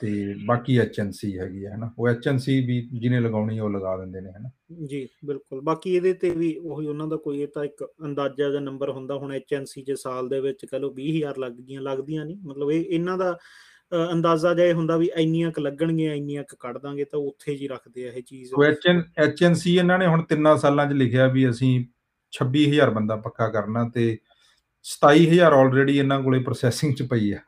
ਤੇ ਬਾਕੀ ਐਚਐਨਸੀ ਹੈਗੀ ਹੈ ਹਨਾ। ਉਹ ਐਚਐਨਸੀ ਵੀ ਜਿਹਨੇ ਲਗਾਉਣੀ ਉਹ ਲਗਾ ਦਿੰਦੇ ਨੇ ਹਨਾ। ਜੀ ਬਿਲਕੁਲ। ਬਾਕੀ ਇਹਦੇ ਤੇ ਵੀ ਉਹੀ ਉਹਨਾਂ ਦਾ ਕੋਈ ਇਹ ਤਾਂ ਇੱਕ ਅੰਦਾਜ਼ਾ ਜਾਂ ਨੰਬਰ ਹੁੰਦਾ ਹੁਣ ਐਚਐਨਸੀ ਜੇ ਸਾਲ ਦੇ ਵਿੱਚ ਕਹ ਲੋ 20000 ਲੱਗ ਗਈਆਂ ਲੱਗਦੀਆਂ ਨਹੀਂ। ਮਤਲਬ ਇਹ ਇਹਨਾਂ ਦਾ ਅੰਦਾਜ਼ਾ ਜਿਹਾ ਹੁੰਦਾ ਵੀ ਇੰਨੀਆਂ ਕ ਲੱਗਣਗੀਆਂ ਇੰਨੀਆਂ ਕ ਕੱਢ ਦਾਂਗੇ ਤਾਂ ਉੱਥੇ ਜੀ ਰੱਖਦੇ ਆ ਇਹ ਚੀਜ਼। ਐਚਐਨ ਐਚਐਨਸੀ ਇਹਨਾਂ ਨੇ ਹੁਣ ਤਿੰਨਾਂ ਸਾਲਾਂ 'ਚ ਲਿਖਿਆ ਵੀ ਅਸੀਂ 26000 ਬੰਦਾ ਪੱਕਾ ਕਰਨਾ ਤੇ 27000 ਆਲਰੇਡੀ ਇਹਨਾਂ ਕੋਲੇ ਪ੍ਰੋਸੈਸਿੰਗ 'ਚ ਪਈ ਆ।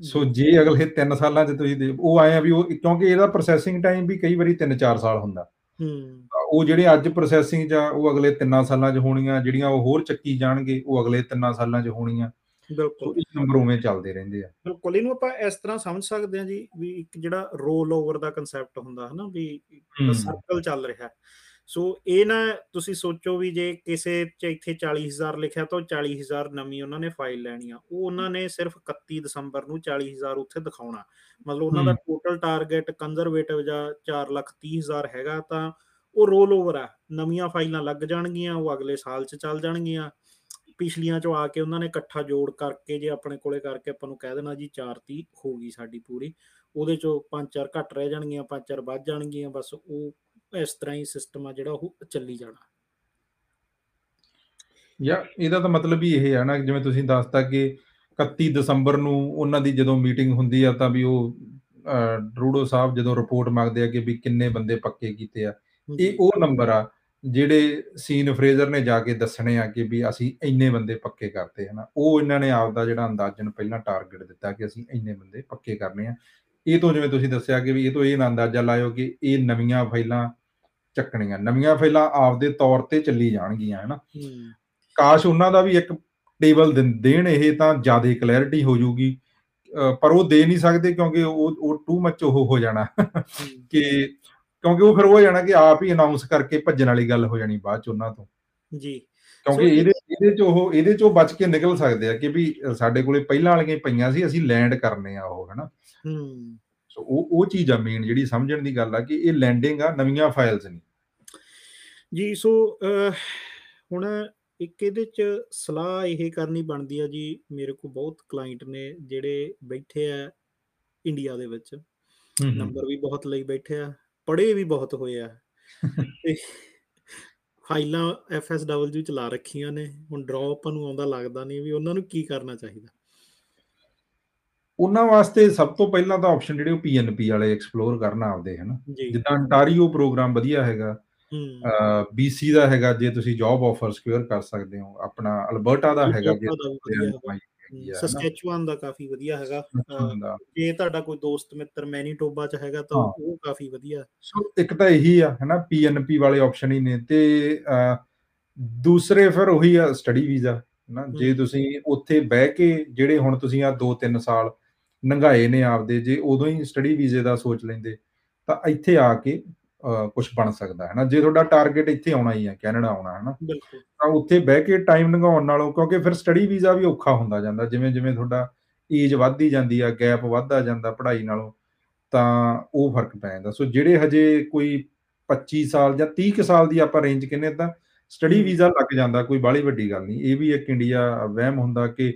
ਸੋ ਜੇ ਅਗਲੇ 3 ਸਾਲਾਂ 'ਚ ਤੁਸੀਂ ਦੇ ਉਹ ਆਏ ਆ ਵੀ ਉਹ ਕਿਉਂਕਿ ਇਹਦਾ ਪ੍ਰੋਸੈਸਿੰਗ ਟਾਈਮ ਵੀ ਕਈ ਵਾਰੀ 3-4 ਸਾਲ ਹੁੰਦਾ। ਹੂੰ। ਉਹ ਜਿਹੜੇ ਅੱਜ ਪ੍ਰੋਸੈਸਿੰਗ 'ਚ ਉਹ ਅਗਲੇ 3 ਸਾਲਾਂ 'ਚ ਹੋਣੀਆਂ ਜਿਹੜੀਆਂ ਉਹ ਹੋਰ ਚੱਕੀ ਜਾਣਗੇ ਉਹ ਅਗਲੇ 3 ਸਾਲਾਂ 'ਚ ਹੋਣੀਆਂ। ਬਿਲਕੁਲ। ਇਹ ਨੰਬਰ ਉਵੇਂ ਚੱਲਦੇ ਰਹਿੰਦੇ ਆ। ਬਿਲਕੁਲ ਇਹਨੂੰ ਆਪਾਂ ਇਸ ਤਰ੍ਹਾਂ ਸਮਝ ਸਕਦੇ ਹਾਂ ਜੀ ਵੀ ਇੱਕ ਜਿਹੜਾ ਰੋਲ ਓਵਰ ਦਾ ਕਨਸੈਪਟ ਹੁੰਦਾ ਹੈ ਨਾ ਵੀ ਸਰਕਲ ਚੱਲ ਰਿਹਾ। ਸੋ ਇਹ ਨਾ ਤੁਸੀਂ ਸੋਚੋ ਵੀ ਜੇ ਕਿਸੇ ਚ ਇੱਥੇ 40000 ਲਿਖਿਆ ਤਾਂ 40000 ਨਵੀਂ ਉਹਨਾਂ ਨੇ ਫਾਈਲ ਲੈਣੀ ਆ। ਉਹ ਉਹਨਾਂ ਨੇ ਸਿਰਫ 31 ਦਸੰਬਰ ਨੂੰ 40000 ਉੱਥੇ ਦਿਖਾਉਣਾ। ਮਤਲਬ ਉਹਨਾਂ ਦਾ ਟੋਟਲ ਟਾਰਗੇਟ ਕੰਜ਼ਰਵੇਟਿਵ ਜਾਂ 430000 ਹੈਗਾ ਤਾਂ ਉਹ ਰੋਲ ਓਵਰ ਆ। ਨਵੀਆਂ ਫਾਈਲਾਂ ਲੱਗ ਜਾਣਗੀਆਂ ਉਹ ਅਗਲੇ ਸਾਲ ਚ ਚੱਲ ਜਾਣਗੀਆਂ। ਪਿਛਲੀਆਂ ਚੋਂ ਆ ਕੇ ਉਹਨਾਂ ਨੇ ਇਕੱਠਾ ਜੋੜ ਕਰਕੇ ਜੇ ਆਪਣੇ ਕੋਲੇ ਕਰਕੇ ਆਪਾਂ ਨੂੰ ਕਹਿ ਦੇਣਾ ਜੀ 430 ਹੋ ਗਈ ਸਾਡੀ ਪੂਰੀ। ਉਹਦੇ ਚੋਂ 5-4 ਘੱਟ ਰਹਿ ਜਾਣਗੀਆਂ 5-4 ਵੱਧ ਜਾਣਗੀਆਂ ਬਸ ਉਹ ਇਸ ਤਰ੍ਹਾਂ ਹੀ ਸਿਸਟਮ ਆ ਜਿਹੜਾ ਉਹ ਚੱਲੀ ਜਾਣਾ। ਯਾ ਇਹਦਾ ਤਾਂ ਮਤਲਬ ਹੀ ਇਹ ਹੈ ਨਾ ਜਿਵੇਂ ਤੁਸੀਂ ਦੱਸਤਾ ਕਿ 31 ਦਸੰਬਰ ਨੂੰ ਉਹਨਾਂ ਦੀ ਜਦੋਂ ਮੀਟਿੰਗ ਹੁੰਦੀ ਆ ਤਾਂ ਵੀ ਉਹ ਰੂਡੋ ਸਾਹਿਬ ਜਦੋਂ ਰਿਪੋਰਟ ਮੰਗਦੇ ਆ ਕਿ ਵੀ ਕਿੰਨੇ ਬੰਦੇ ਪੱਕੇ ਕੀਤੇ ਆ। ਇਹ ਉਹ ਨੰਬਰ ਆ ਜਿਹੜੇ ਸੀਨ ਫਰੇਜ਼ਰ ਨੇ ਜਾ ਕੇ ਦੱਸਣੇ ਆ ਕਿ ਵੀ ਅਸੀਂ ਇੰਨੇ ਬੰਦੇ ਪੱਕੇ ਕਰਤੇ ਹਨਾ ਉਹ ਇਹਨਾਂ ਨੇ ਆਪ ਦਾ ਜਿਹੜਾ ਅੰਦਾਜ਼ਨ ਪਹਿਲਾਂ ਟਾਰਗੇਟ ਦਿੱਤਾ ਕਿ ਅਸੀਂ ਇੰਨੇ ਬੰਦੇ ਪੱਕੇ ਕਰਨੇ ਆ। ਇਹ ਤੋਂ ਜਿਵੇਂ ਤੁਸੀਂ ਦੱਸਿਆ ਕਿ ਵੀ ਇਹ ਤੋਂ ਇਹ ਅੰਦਾਜ਼ਾ ਲਾਇਓ ਕਿ ਇਹ ਨਵੀਆਂ ਫਾਈਲਾਂ ਚੱਕਣੀਆਂ। ਨਵੀਆਂ ਫਾਈਲਾਂ ਆਪਦੇ ਤੌਰ ਤੇ ਚੱਲੀ ਜਾਣਗੀਆਂ ਹਨਾ। ਕਾਸ਼ ਉਹਨਾਂ ਦਾ ਵੀ ਇੱਕ ਟੇਬਲ ਦੇਣ ਇਹ ਤਾਂ ਜ਼ਿਆਦਾ ਕਲੈਰਿਟੀ ਹੋ ਜਾਊਗੀ ਪਰ ਉਹ ਦੇ ਨਹੀਂ ਸਕਦੇ ਕਿਉਂਕਿ ਉਹ ਉਹ ਟੂ ਮੱਚ ਉਹ ਹੋ ਜਾਣਾ। ਕਿ ਕਿਉਂਕਿ ਉਹ ਫਿਰ ਉਹ ਜਾਣਾ ਕਿ ਆਪ ਹੀ ਅਨਾਉਂਸ ਕਰਕੇ ਭੱਜਣ ਵਾਲੀ ਗੱਲ ਹੋ ਜਾਣੀ ਬਾਅਦ ਚ ਉਹਨਾਂ ਤੋਂ। ਜੀ। ਕਿਉਂਕਿ ਇਹਦੇ ਇਹਦੇ ਚ ਉਹ ਇਹਦੇ ਚੋਂ ਬਚ ਕੇ ਨਿਕਲ ਸਕਦੇ ਆ ਕਿ ਵੀ ਸਾਡੇ ਕੋਲੇ ਪਹਿਲਾਂ ਵਾਲੀਆਂ ਪਈਆਂ ਸੀ ਅਸੀਂ ਲੈਂਡ ਕਰਨੇ ਆ ਉਹ ਹਨਾ। ਹੂੰ। ਸੋ ਉਹ ਉਹ ਚੀਜ਼ ਆ ਮੇਨ ਜਿਹੜੀ ਸਮਝਣ ਦੀ ਗੱਲ ਆ ਕਿ ਇਹ ਲੈਂਡਿੰਗ ਆ ਨਵੀਆਂ ਫਾਈਲਸ ਨਹੀਂ ਜੀ ਸੋ ਹੁਣ ਇੱਕ ਇਹਦੇ ਚ ਸਲਾਹ ਇਹ ਕਰਨੀ ਬਣਦੀ ਆ ਜੀ ਮੇਰੇ ਕੋਲ ਬਹੁਤ ਕਲਾਇੰਟ ਨੇ ਜਿਹੜੇ ਬੈਠੇ ਆ ਇੰਡੀਆ ਦੇ ਵਿੱਚ। ਨੰਬਰ ਵੀ ਬਹੁਤ ਲਈ ਬੈਠੇ ਆ ਪੜੇ ਵੀ ਬਹੁਤ ਹੋਏ ਆ। ਫਾਈਲਾਂ ਐਫਐਸਡਬਲਯੂ ਚਲਾ ਰੱਖੀਆਂ ਨੇ ਹੁਣ ਡ੍ਰੌਪ ਨੂੰ ਆਉਂਦਾ ਲੱਗਦਾ ਨਹੀਂ ਵੀ ਉਹਨਾਂ ਨੂੰ ਕੀ ਕਰਨਾ ਚਾਹੀਦਾ। ਉਹਨਾਂ ਵਾਸਤੇ ਸਭ ਤੋਂ ਪਹਿਲਾਂ ਤਾਂ ਆਪਸ਼ਨ ਜਿਹੜੇ ਉਹ ਪੀਐਨਪੀ ਵਾਲੇ ਐਕਸਪਲੋਰ ਕਰਨਾ ਆਪਦੇ ਹਨ? ਜਿੱਦਾਂ ਅੰਟਾਰੀਓ ਪ੍ਰੋਗਰਾਮ ਵਧੀਆ ਹੈਗਾ ਬੀਸੀ ਦਾ ਹੈਗਾ ਜੇ ਤੁਸੀਂ ਜੌਬ ਆਫਰ ਸਕੁਅਰ ਕਰ ਸਕਦੇ ਹੋ ਆਪਣਾ ਅਲਬਰਟਾ ਦਾ ਹੈਗਾ ਜੇ ਸਸਕੈਚੁਆਨ ਦਾ ਕਾਫੀ ਵਧੀਆ ਹੈਗਾ। ਜੇ ਤੁਹਾਡਾ ਕੋਈ ਦੋਸਤ ਮਿੱਤਰ ਮੈਨੀਟੋਬਾ ਚ ਹੈਗਾ ਤਾਂ ਉਹ ਕਾਫੀ ਵਧੀਆ। ਸੋ ਇੱਕ ਤਾਂ ਇਹੀ ਆ ਹੈਨਾ ਪੀਐਨਪੀ ਵਾਲੇ ਆਪਸ਼ਨ ਹੀ ਨੇ ਤੇ ਦੂਸਰੇ ਫਿਰ ਉਹੀ ਆ ਸਟੱਡੀ ਵੀਜ਼ਾ ਨਾ ਜੇ ਤੁਸੀਂ ਉੱਥੇ ਬਹਿ ਕੇ ਜਿਹੜੇ ਹੁਣ ਤੁਸੀਂ ਆ 2-3 ਸਾਲ ਨੰਗਾਏ ਨੇ ਆਪਦੇ ਜੇ ਉਦੋਂ ਹੀ ਸਟੱਡੀ ਵੀਜ਼ੇ ਦਾ ਸੋਚ ਲੈਂਦੇ ਤਾਂ ਇੱਥੇ ਆ ਕੇ ਕੁਝ ਬਣ ਸਕਦਾ ਹੈ ਨਾ ਜੇ ਤੁਹਾਡਾ ਟਾਰਗੇਟ ਇੱਥੇ ਆਉਣਾ ਹੀ ਹੈ ਕੈਨੇਡਾ ਆਉਣਾ ਹੈ ਨਾ ਤਾਂ ਉੱਥੇ ਬਹਿ ਕੇ ਟਾਈਮ ਲੰਘਾਉਣ ਨਾਲੋਂ ਕਿਉਂਕਿ ਫਿਰ ਸਟੱਡੀ ਵੀਜ਼ਾ ਵੀ ਔਖਾ ਹੁੰਦਾ ਜਾਂਦਾ ਜਿਵੇਂ ਜਿਵੇਂ ਤੁਹਾਡਾ ਏਜ ਵੱਧਦੀ ਜਾਂਦੀ ਆ ਗੈਪ ਵੱਧਦਾ ਜਾਂਦਾ ਪੜ੍ਹਾਈ ਨਾਲੋਂ ਤਾਂ ਉਹ ਫ਼ਰਕ ਪੈ ਜਾਂਦਾ ਸੋ ਜਿਹੜੇ ਹਜੇ ਕੋਈ 25 ਸਾਲ ਜਾਂ 30 ਸਾਲ ਦੀ ਆਪਾਂ ਰੇਂਜ ਕਿੰਨੇ ਤਾਂ ਸਟੱਡੀ। ਵੀਜ਼ਾ ਲੱਗ ਜਾਂਦਾ ਕੋਈ ਬਾਹਲੀ ਵੱਡੀ ਗੱਲ ਨਹੀਂ। ਇਹ ਵੀ ਇੱਕ ਇੰਡੀਆ ਵਹਿਮ ਹੁੰਦਾ ਕਿ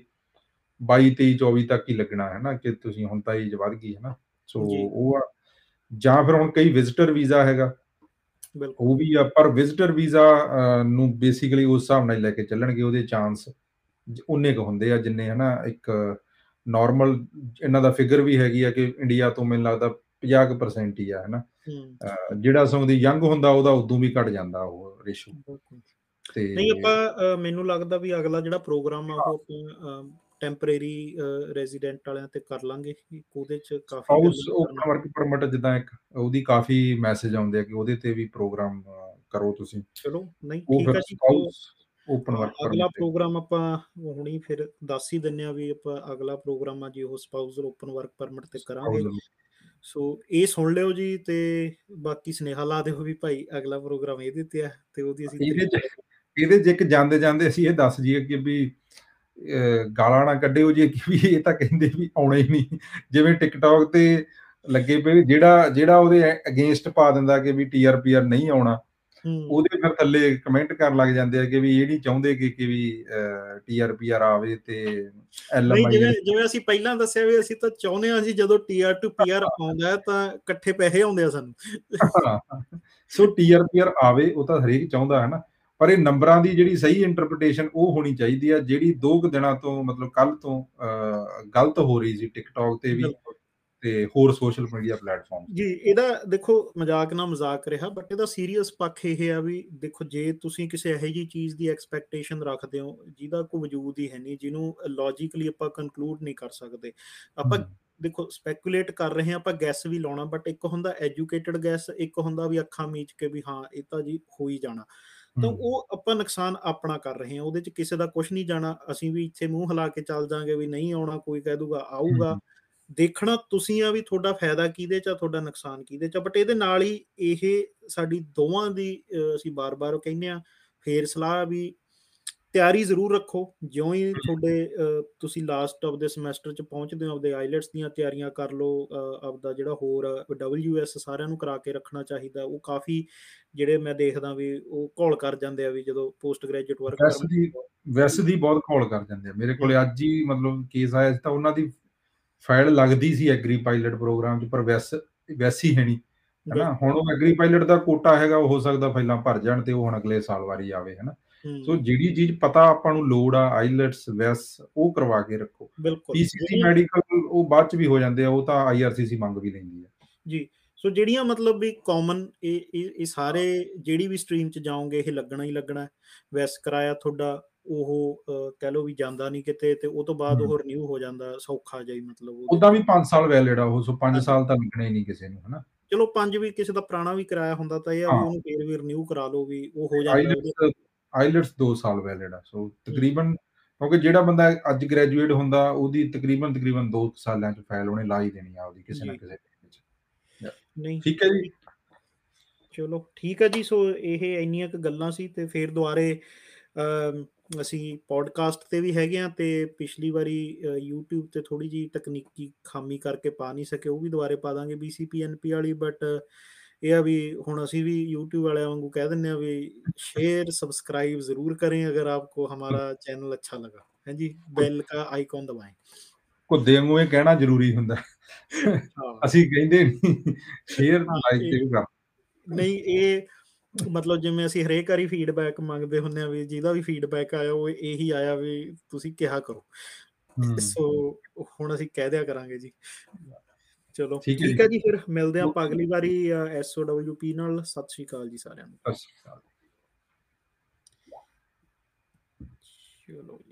22, 23, 24 ਤੱਕ ਹੀ ਲੱਗਣਾ ਹੈ ਨਾ ਕਿ ਤੁਸੀਂ ਹੁਣ ਤਾਂ ਏਜ ਵੱਧ ਗਈ ਹੈ ਨਾ। ਸੋ। ਉਹ ਆ ਜਾਂ ਫਿਰ ਹੁਣ ਕਈ ਵਿਜ਼ਿਟਰ ਵੀਜ਼ਾ ਹੈਗਾ। ਬਿਲਕੁਲ। ਉਹ ਵੀ ਆ ਪਰ ਵਿਜ਼ਿਟਰ ਵੀਜ਼ਾ ਨੂੰ ਬੇਸਿਕਲੀ ਉਸ ਹਿਸਾਬ ਨਾਲ ਲੈ ਕੇ ਚੱਲਣਗੇ ਉਹਦੇ ਚਾਂਸ ਉਨੇ ਕੁ ਹੁੰਦੇ ਆ ਜਿੰਨੇ ਹਨਾ ਇੱਕ ਨਾਰਮਲ ਇਹਨਾਂ ਦਾ ਫਿਗਰ ਵੀ ਹੈਗੀ ਆ ਕਿ ਇੰਡੀਆ ਤੋਂ ਮੈਨੂੰ ਲੱਗਦਾ 50% ਹੀ ਆ ਹਨਾ। ਜਿਹੜਾ ਸਗੋਂ ਦੀ ਯੰਗ ਹੁੰਦਾ ਉਹਦਾ ਉਦੋਂ ਵੀ ਘਟ ਜਾਂਦਾ ਉਹ ਰੇਸ਼ੋ। ਤੇ ਨਹੀਂ ਆਪਾਂ ਮੈਨੂੰ ਲੱਗਦਾ ਵੀ ਅਗਲਾ ਜਿਹੜਾ ਪ੍ਰੋਗਰਾਮ ਆ ਉਹ ਆਪਾਂ ਟੈਂਪਰੇਰੀ ਰੈਜ਼ੀਡੈਂਟ ਵਾਲਿਆਂ ਤੇ ਕਰ ਲਾਂਗੇ। ਉਹਦੇ 'ਚ ਕਾਫੀ ਗੱਲਾਂ ਓਪਨ ਵਰਕ ਪਰਮਿਟ ਜਿੱਦਾਂ ਇੱਕ ਉਹਦੀ ਕਾਫੀ ਮੈਸੇਜ ਆਉਂਦੇ ਆ ਕਿ ਉਹਦੇ ਤੇ ਵੀ ਪ੍ਰੋਗਰਾਮ ਕਰੋ ਤੁਸੀਂ। ਚਲੋ ਨਹੀਂ ਠੀਕ ਆ ਜੀ। ਓਪਨ ਹਾਂ, ਵਰਕ ਅਗਲਾ ਪਰਮਿਟ ਤੇ ਪ੍ਰੋਗਰਾਮ ਆਪਾਂ ਹੁਣੀ ਫਿਰ ਦੱਸ ਹੀ ਦਿੰਨੇ ਆ ਵੀ ਆਪਾਂ ਅਗਲਾ ਪ੍ਰੋਗਰਾਮ ਆ ਜੀ ਉਹ ਸਪਾਊਸਲ ਓਪਨ ਵਰਕ ਪਰਮਿਟ ਤੇ ਕਰਾਂਗੇ। ਸੋ ਇਹ ਸੁਣ ਲਿਓ ਜੀ ਤੇ ਬਾਕੀ ਸੁਨੇਹਾ ਲਾ ਦਿਓ ਵੀ ਭਾਈ ਅਗਲਾ ਪ੍ਰੋਗਰਾਮ ਇਹਦੇ ਤੇ ਆ ਤੇ ਉਹਦੀ ਅਸੀਂ ਇਹਦੇ 'ਚ ਇਹਦੇ 'ਚ ਇੱਕ ਜਾਂਦੇ-ਜਾਂਦੇ ਅਸੀਂ ਇਹ ਦੱਸ ਦਈਏ ਕਿ ਵੀ ਗਾਲਾਂ ਨਾ ਕੱਢਿਓ ਜੀ ਕਿ ਵੀ ਇਹ ਤਾਂ ਕਹਿੰਦੇ ਵੀ ਆਉਣਾ ਹੀ ਨਹੀਂ। ਜਿਵੇਂ ਟਿਕਟੌਕ ਤੇ ਲੱਗੇ ਪਏ ਜਿਹੜਾ ਜਿਹੜਾ ਉਹਦੇ ਅਗੇਂਸਟ ਪਾ ਦਿੰਦਾ ਕਿ ਵੀ ਟੀਆਰਪੀਆਰ ਨਹੀਂ ਆਉਣਾ। ਉਹਦੇ ਫਿਰ ਥੱਲੇ ਕਮੈਂਟ ਕਰਨ ਲੱਗ ਜਾਂਦੇ ਆ ਕਿ ਵੀ ਇਹ ਨਹੀਂ ਚਾਹੁੰਦੇ ਕਿ ਕਿ ਵੀ ਟੀਆਰਪੀਆਰ ਆਵੇ ਤੇ ਨਹੀਂ ਐਲਐਮਆਈ ਜਿਵੇਂ ਜਿਵੇਂ ਅਸੀਂ ਪਹਿਲਾਂ ਦੱਸਿਆ ਵੀ ਅਸੀਂ ਤਾਂ ਚਾਹੁੰਦੇ ਆ ਜੀ ਜਦੋਂ ਟੀਆਰ ਟੂ ਪੀਆਰ ਆਉਂਦਾ ਤਾਂ ਇਕੱਠੇ ਪੈਸੇ ਆਉਂਦੇ ਆ ਸਾਨੂੰ। ਸੋ ਟੀਆਰਪੀਆਰ ਆਵੇ ਉਹ ਤਾਂ ਹਰੇਕ ਚਾਹੁੰਦਾ ਹੈ ਨਾ। ਪਰ ਇਹ ਨੰਬਰਾਂ ਦੀ ਜਿਹੜੀ ਸਹੀ ਇੰਟਰਪ੍ਰੀਟੇਸ਼ਨ ਉਹ ਹੋਣੀ ਚਾਹੀਦੀ ਆ ਜਿਹੜੀ 2 ਕੁ ਦਿਨਾਂ ਤੋਂ ਮਤਲਬ ਕੱਲ ਤੋਂ ਗਲਤ ਹੋ ਰਹੀ ਸੀ ਟਿਕਟੌਕ ਤੇ ਵੀ। ਤੇ ਹੋਰ ਸੋਸ਼ਲ ਮੀਡੀਆ ਪਲੇਟਫਾਰਮ ਜੀ, ਇਹਦਾ ਦੇਖੋ ਮਜ਼ਾਕ ਨਾ ਮਜ਼ਾਕ ਰਿਹਾ ਬਟ ਇਹਦਾ ਸੀਰੀਅਸ ਪੱਖ ਇਹ ਆ ਵੀ ਦੇਖੋ ਜੇ ਤੁਸੀਂ ਕਿਸੇ ਇਹੋ ਜਿਹੀ ਚੀਜ਼ ਦੀ ਐਕਸਪੈਕਟੇਸ਼ਨ ਰੱਖਦੇ ਹੋ ਜਿਹਦਾ ਕੋਈ ਵਜੂਦ ਹੀ ਹੈ ਨਹੀਂ ਜਿਹਨੂੰ ਲੌਜੀਕਲੀ ਆਪਾਂ ਕਨਕਲੂਡ ਨਹੀਂ ਕਰ ਸਕਦੇ। ਆਪਾਂ। ਦੇਖੋ ਸਪੈਕੂਲੇਟ ਕਰ ਰਹੇ ਹਾਂ ਆਪਾਂ ਗੈਸ ਵੀ ਲਾਉਣਾ ਬਟ ਇੱਕ ਹੁੰਦਾ ਐਜੂਕੇਟਡ ਗੈਸ ਇੱਕ ਹੁੰਦਾ ਵੀ ਅੱਖਾਂ ਮੀਚ ਕੇ ਵੀ ਹਾਂ ਇਹ ਤਾਂ ਜੀ ਹੋ ਹੀ ਜਾਣਾ। ਤਾਂ। ਉਹ ਆਪਾਂ ਨੁਕਸਾਨ ਆਪਣਾ ਕਰ ਰਹੇ ਹਾਂ ਉਹਦੇ 'ਚ ਕਿਸੇ ਦਾ ਕੁਛ ਨਹੀਂ ਜਾਣਾ ਅਸੀਂ ਵੀ ਇੱਥੇ ਮੂੰਹ ਹਿਲਾ ਕੇ ਚੱਲ ਜਾਾਂਗੇ ਵੀ ਨਹੀਂ ਆਉਣਾ ਕੋਈ ਕਹਿ ਦੂਗਾ ਆਊਗਾ। ਦੇਖਣਾ ਤੁਸੀਂ ਆ ਵੀ ਤੁਹਾਡਾ ਫਾਇਦਾ ਕਿਹਦੇ 'ਚ ਆ ਤੁਹਾਡਾ ਨੁਕਸਾਨ ਕਿਹਦੇ 'ਚ ਬਟ ਇਹਦੇ ਨਾਲ ਹੀ ਇਹ ਸਾਡੀ ਦੋਵਾਂ ਦੀ ਅਸੀਂ ਬਾਰ-ਬਾਰ ਕਹਿੰਦੇ ਆ ਫੇਰ ਸਲਾਹ ਵੀ ਤਿਆਰੀ ਜ਼ਰੂਰ ਰੱਖੋ ਜਿਉਂ ਹੀ। ਤੁਹਾਡੇ ਤੁਸੀਂ ਲਾਸਟ ਆਫ ਦੇ ਸਮੈਸਟਰ 'ਚ ਪਹੁੰਚਦੇ ਹੋ ਆਪਦੇ ਆਈਲੈਟਸ ਦੀਆਂ ਤਿਆਰੀਆਂ ਕਰ ਲਓ ਆਪਦਾ ਜਿਹੜਾ ਹੋਰ ਡਬਲਯੂਐਸ ਸਾਰਿਆਂ ਨੂੰ ਕਰਾ ਕੇ ਰੱਖਣਾ ਚਾਹੀਦਾ ਉਹ ਕਾਫੀ ਜਿਹੜੇ ਮੈਂ ਦੇਖਦਾ ਵੀ ਉਹ ਘੋਲ ਕਰ ਜਾਂਦੇ ਆ ਵੀ ਜਦੋਂ ਪੋਸਟ ਗ੍ਰੈਜੂਏਟ ਵਰਕ ਵੈਸ ਪਰਮਿਟ ਦੀ ਵੈਸ ਦੀ ਬਹੁਤ ਘੋਲ ਕਰ ਜਾਂਦੇ ਆ। ਮੇਰੇ। ਕੋਲੇ ਅੱਜ ਹੀ ਮਤਲਬ ਕੇਸ ਆਇਆ ਸੀ ਤਾਂ ਉਹਨਾਂ ਦੀ ਫਾਈਲ ਲੱਗਦੀ ਸੀ ਐਗਰੀ ਪਾਇਲਟ ਪ੍ਰੋਗਰਾਮ 'ਚ ਪਰ ਵੈਸ ਵੈਸ ਹੀ ਨਹੀਂ। ਹੈ ਨਾ। ਬਿਲਕੁਲ। ਹੁਣ ਉਹ ਐਗਰੀ ਪਾਇਲਟ ਦਾ ਕੋਟਾ ਹੈਗਾ ਉਹ ਹੋ ਸਕਦਾ ਫਾਈਲਾਂ ਭਰ ਜਾਣ ਤੇ ਉਹ ਹੁਣ ਅਗਲੇ ਸਾਲ ਵਾਰੀ ਆਵੇ ਹੈ ਨਾ। ਸੋ। ਜਿਹੜੀ ਚੀਜ਼ ਪਤਾ ਆਪਾਂ ਨੂੰ ਲੋੜ ਆ ਆਈਲੈਟਸ, ਵੈਸ ਉਹ ਕਰਵਾ ਕੇ ਰੱਖੋ। ਬਿਲਕੁਲ। ਪੀਸੀਸੀ ਮੈਡੀਕਲ ਉਹ ਬਾਅਦ 'ਚ ਵੀ ਹੋ ਜਾਂਦੇ ਆ ਉਹ ਤਾਂ ਆਈਆਰਸੀਸੀ ਮੰਗ ਵੀ ਲੈਂਦੀ ਆ। ਜੀ। ਸੋ ਜਿਹੜੀਆਂ ਮਤਲਬ ਵੀ ਕਾਮਨ ਇਹ ਇਹ। ਸਾਰੇ ਜਿਹੜੀ ਵੀ ਸਟਰੀਮ 'ਚ ਜਾਓਗੇ ਇਹ ਲੱਗਣਾ ਹੀ ਲੱਗਣਾ। ਵੈਸ ਕਿਰਾਇਆ ਤੁਹਾਡਾ ਉਹ ਕਹਿ ਲਓ ਵੀ ਜਾਂਦਾ ਨਹੀਂ ਕਿਤੇ ਤੇ ਉਹ ਤੋਂ ਬਾਅਦ। ਉਹ ਰਿਨਿਊ ਹੋ ਜਾਂਦਾ ਸੌਖਾ ਹੀ ਮਤਲਬ ਉਹਦੇ। ਵੀ 5 ਸਾਲ ਵੈਲਿਡ ਆ ਉਹ ਸੋ 5 ਹਾਂਜੀ। ਸਾਲ ਤਾਂ ਲੱਗਣੇ ਹੀ ਨਹੀਂ ਕਿਸੇ ਨੂੰ ਹੈ ਨਾ। ਚਲੋ 5 ਵੀ ਕਿਸੇ ਦਾ ਪੁਰਾਣਾ ਵੀ ਕਿਰਾਇਆ ਹੁੰਦਾ ਤਾਂ ਇਹ। ਉਹਨੂੰ ਫੇਰ ਵੀ ਰਿਨਿਊ ਕਰਾ ਲਓ ਵੀ ਉਹ ਹੋ ਜਾਂਦਾ ਆਈਲੈਟਸ ਆਈਲੈਟਸ 2 ਸਾਲ ਵੈਲਿਡ ਆ। ਸੋ। ਤਕਰੀਬਨ ਕਿਉਂਕਿ ਜਿਹੜਾ ਬੰਦਾ ਅੱਜ ਗ੍ਰੈਜੂਏਟ ਹੁੰਦਾ ਉਹਦੀ ਤਕਰੀਬਨ ਤਕਰੀਬਨ 2 ਸਾਲਾਂ 'ਚ ਫਾਈਲ ਉਹਨੇ ਲਾ ਹੀ ਦੇਣੀ ਆ ਆਪਦੀ ਕਿਸੇ ਨਾ ਜੀ। ਕਿਸੇ ਵਿੱਚ। ਨਹੀਂ ਠੀਕ ਹੈ ਜੀ। ਚਲੋ ਠੀਕ ਹੈ ਜੀ। ਸੋ ਇਹ ਇੰਨੀਆਂ ਕੁ ਗੱਲਾਂ ਸੀ ਤੇ ਫੇਰ ਦੁਬਾਰੇ ਅਸੀਂ ਪੋਡਕਾਸਟ ਤੇ ਵੀ ਹੈਗੇ ਆ ਤੇ ਪਿਛਲੀ ਵਾਰੀ YouTube ਤੇ ਥੋੜੀ ਜਿਹੀ ਤਕਨੀਕੀ ਖਾਮੀ ਕਰਕੇ ਪਾ ਨਹੀਂ ਸਕੇ ਉਹ ਵੀ ਦੁਬਾਰੇ ਪਾ ਦਾਂਗੇ BCP NP ਵਾਲੀ ਬਟ ਇਹ ਆ ਵੀ ਹੁਣ ਅਸੀਂ ਵੀ YouTube ਵਾਲਿਆਂ ਵਾਂਗੂ ਕਹਿ ਦਿੰਦੇ ਆ ਵੀ शेयर सब्सक्राइब ज़रूर करें अगर आपको हमारा चैनल अच्छा लगा। हैं जी? बेल का आइकॉन दबाएँ। ਘੁੱਦੇ ਵਾਂਗੂ ਇਹ ਕਹਿਣਾ ਜ਼ਰੂਰੀ ਹੁੰਦਾ। ਹਾਂ। ਅਸੀਂ ਕਹਿੰਦੇ ਨਹੀਂ ਸ਼ੇਅਰ, ਹਾਂ, ਲਾਈਕ ਇਹ ਤੇ ਵੀ ਕਰ ਨਹੀਂ ਇਹ ਮਤਲਬ ਜਿਵੇਂ ਅਸੀਂ ਹਰੇਕ ਵਾਰੀ ਫੀਡਬੈਕ ਮੰਗਦੇ ਹੁੰਦੇ ਆ ਵੀ ਜਿਹਦਾ ਵੀ ਫੀਡਬੈਕ ਆਇਆ ਉਹ ਇਹੀ ਆਇਆ ਵੀ ਤੁਸੀਂ ਕਿਹਾ ਕਰੋ। ਹੂੰ। ਸੋ ਹੁਣ ਅਸੀਂ ਕਹਿ ਦਿਆ ਕਰਾਂਗੇ ਜੀ। ਚਲੋ ਠੀਕ ਹੈ ਜੀ। ਫਿਰ ਮਿਲਦੇ ਆਪਾਂ। ਅਗਲੀ ਵਾਰੀ SOWP ਨਾਲ। ਸਤਿ ਸ਼੍ਰੀ ਅਕਾਲ ਜੀ ਸਾਰਿਆਂ ਨੂੰ। ਸਤਿ ਸ਼੍ਰੀ ਅਕਾਲ। ਚਲੋ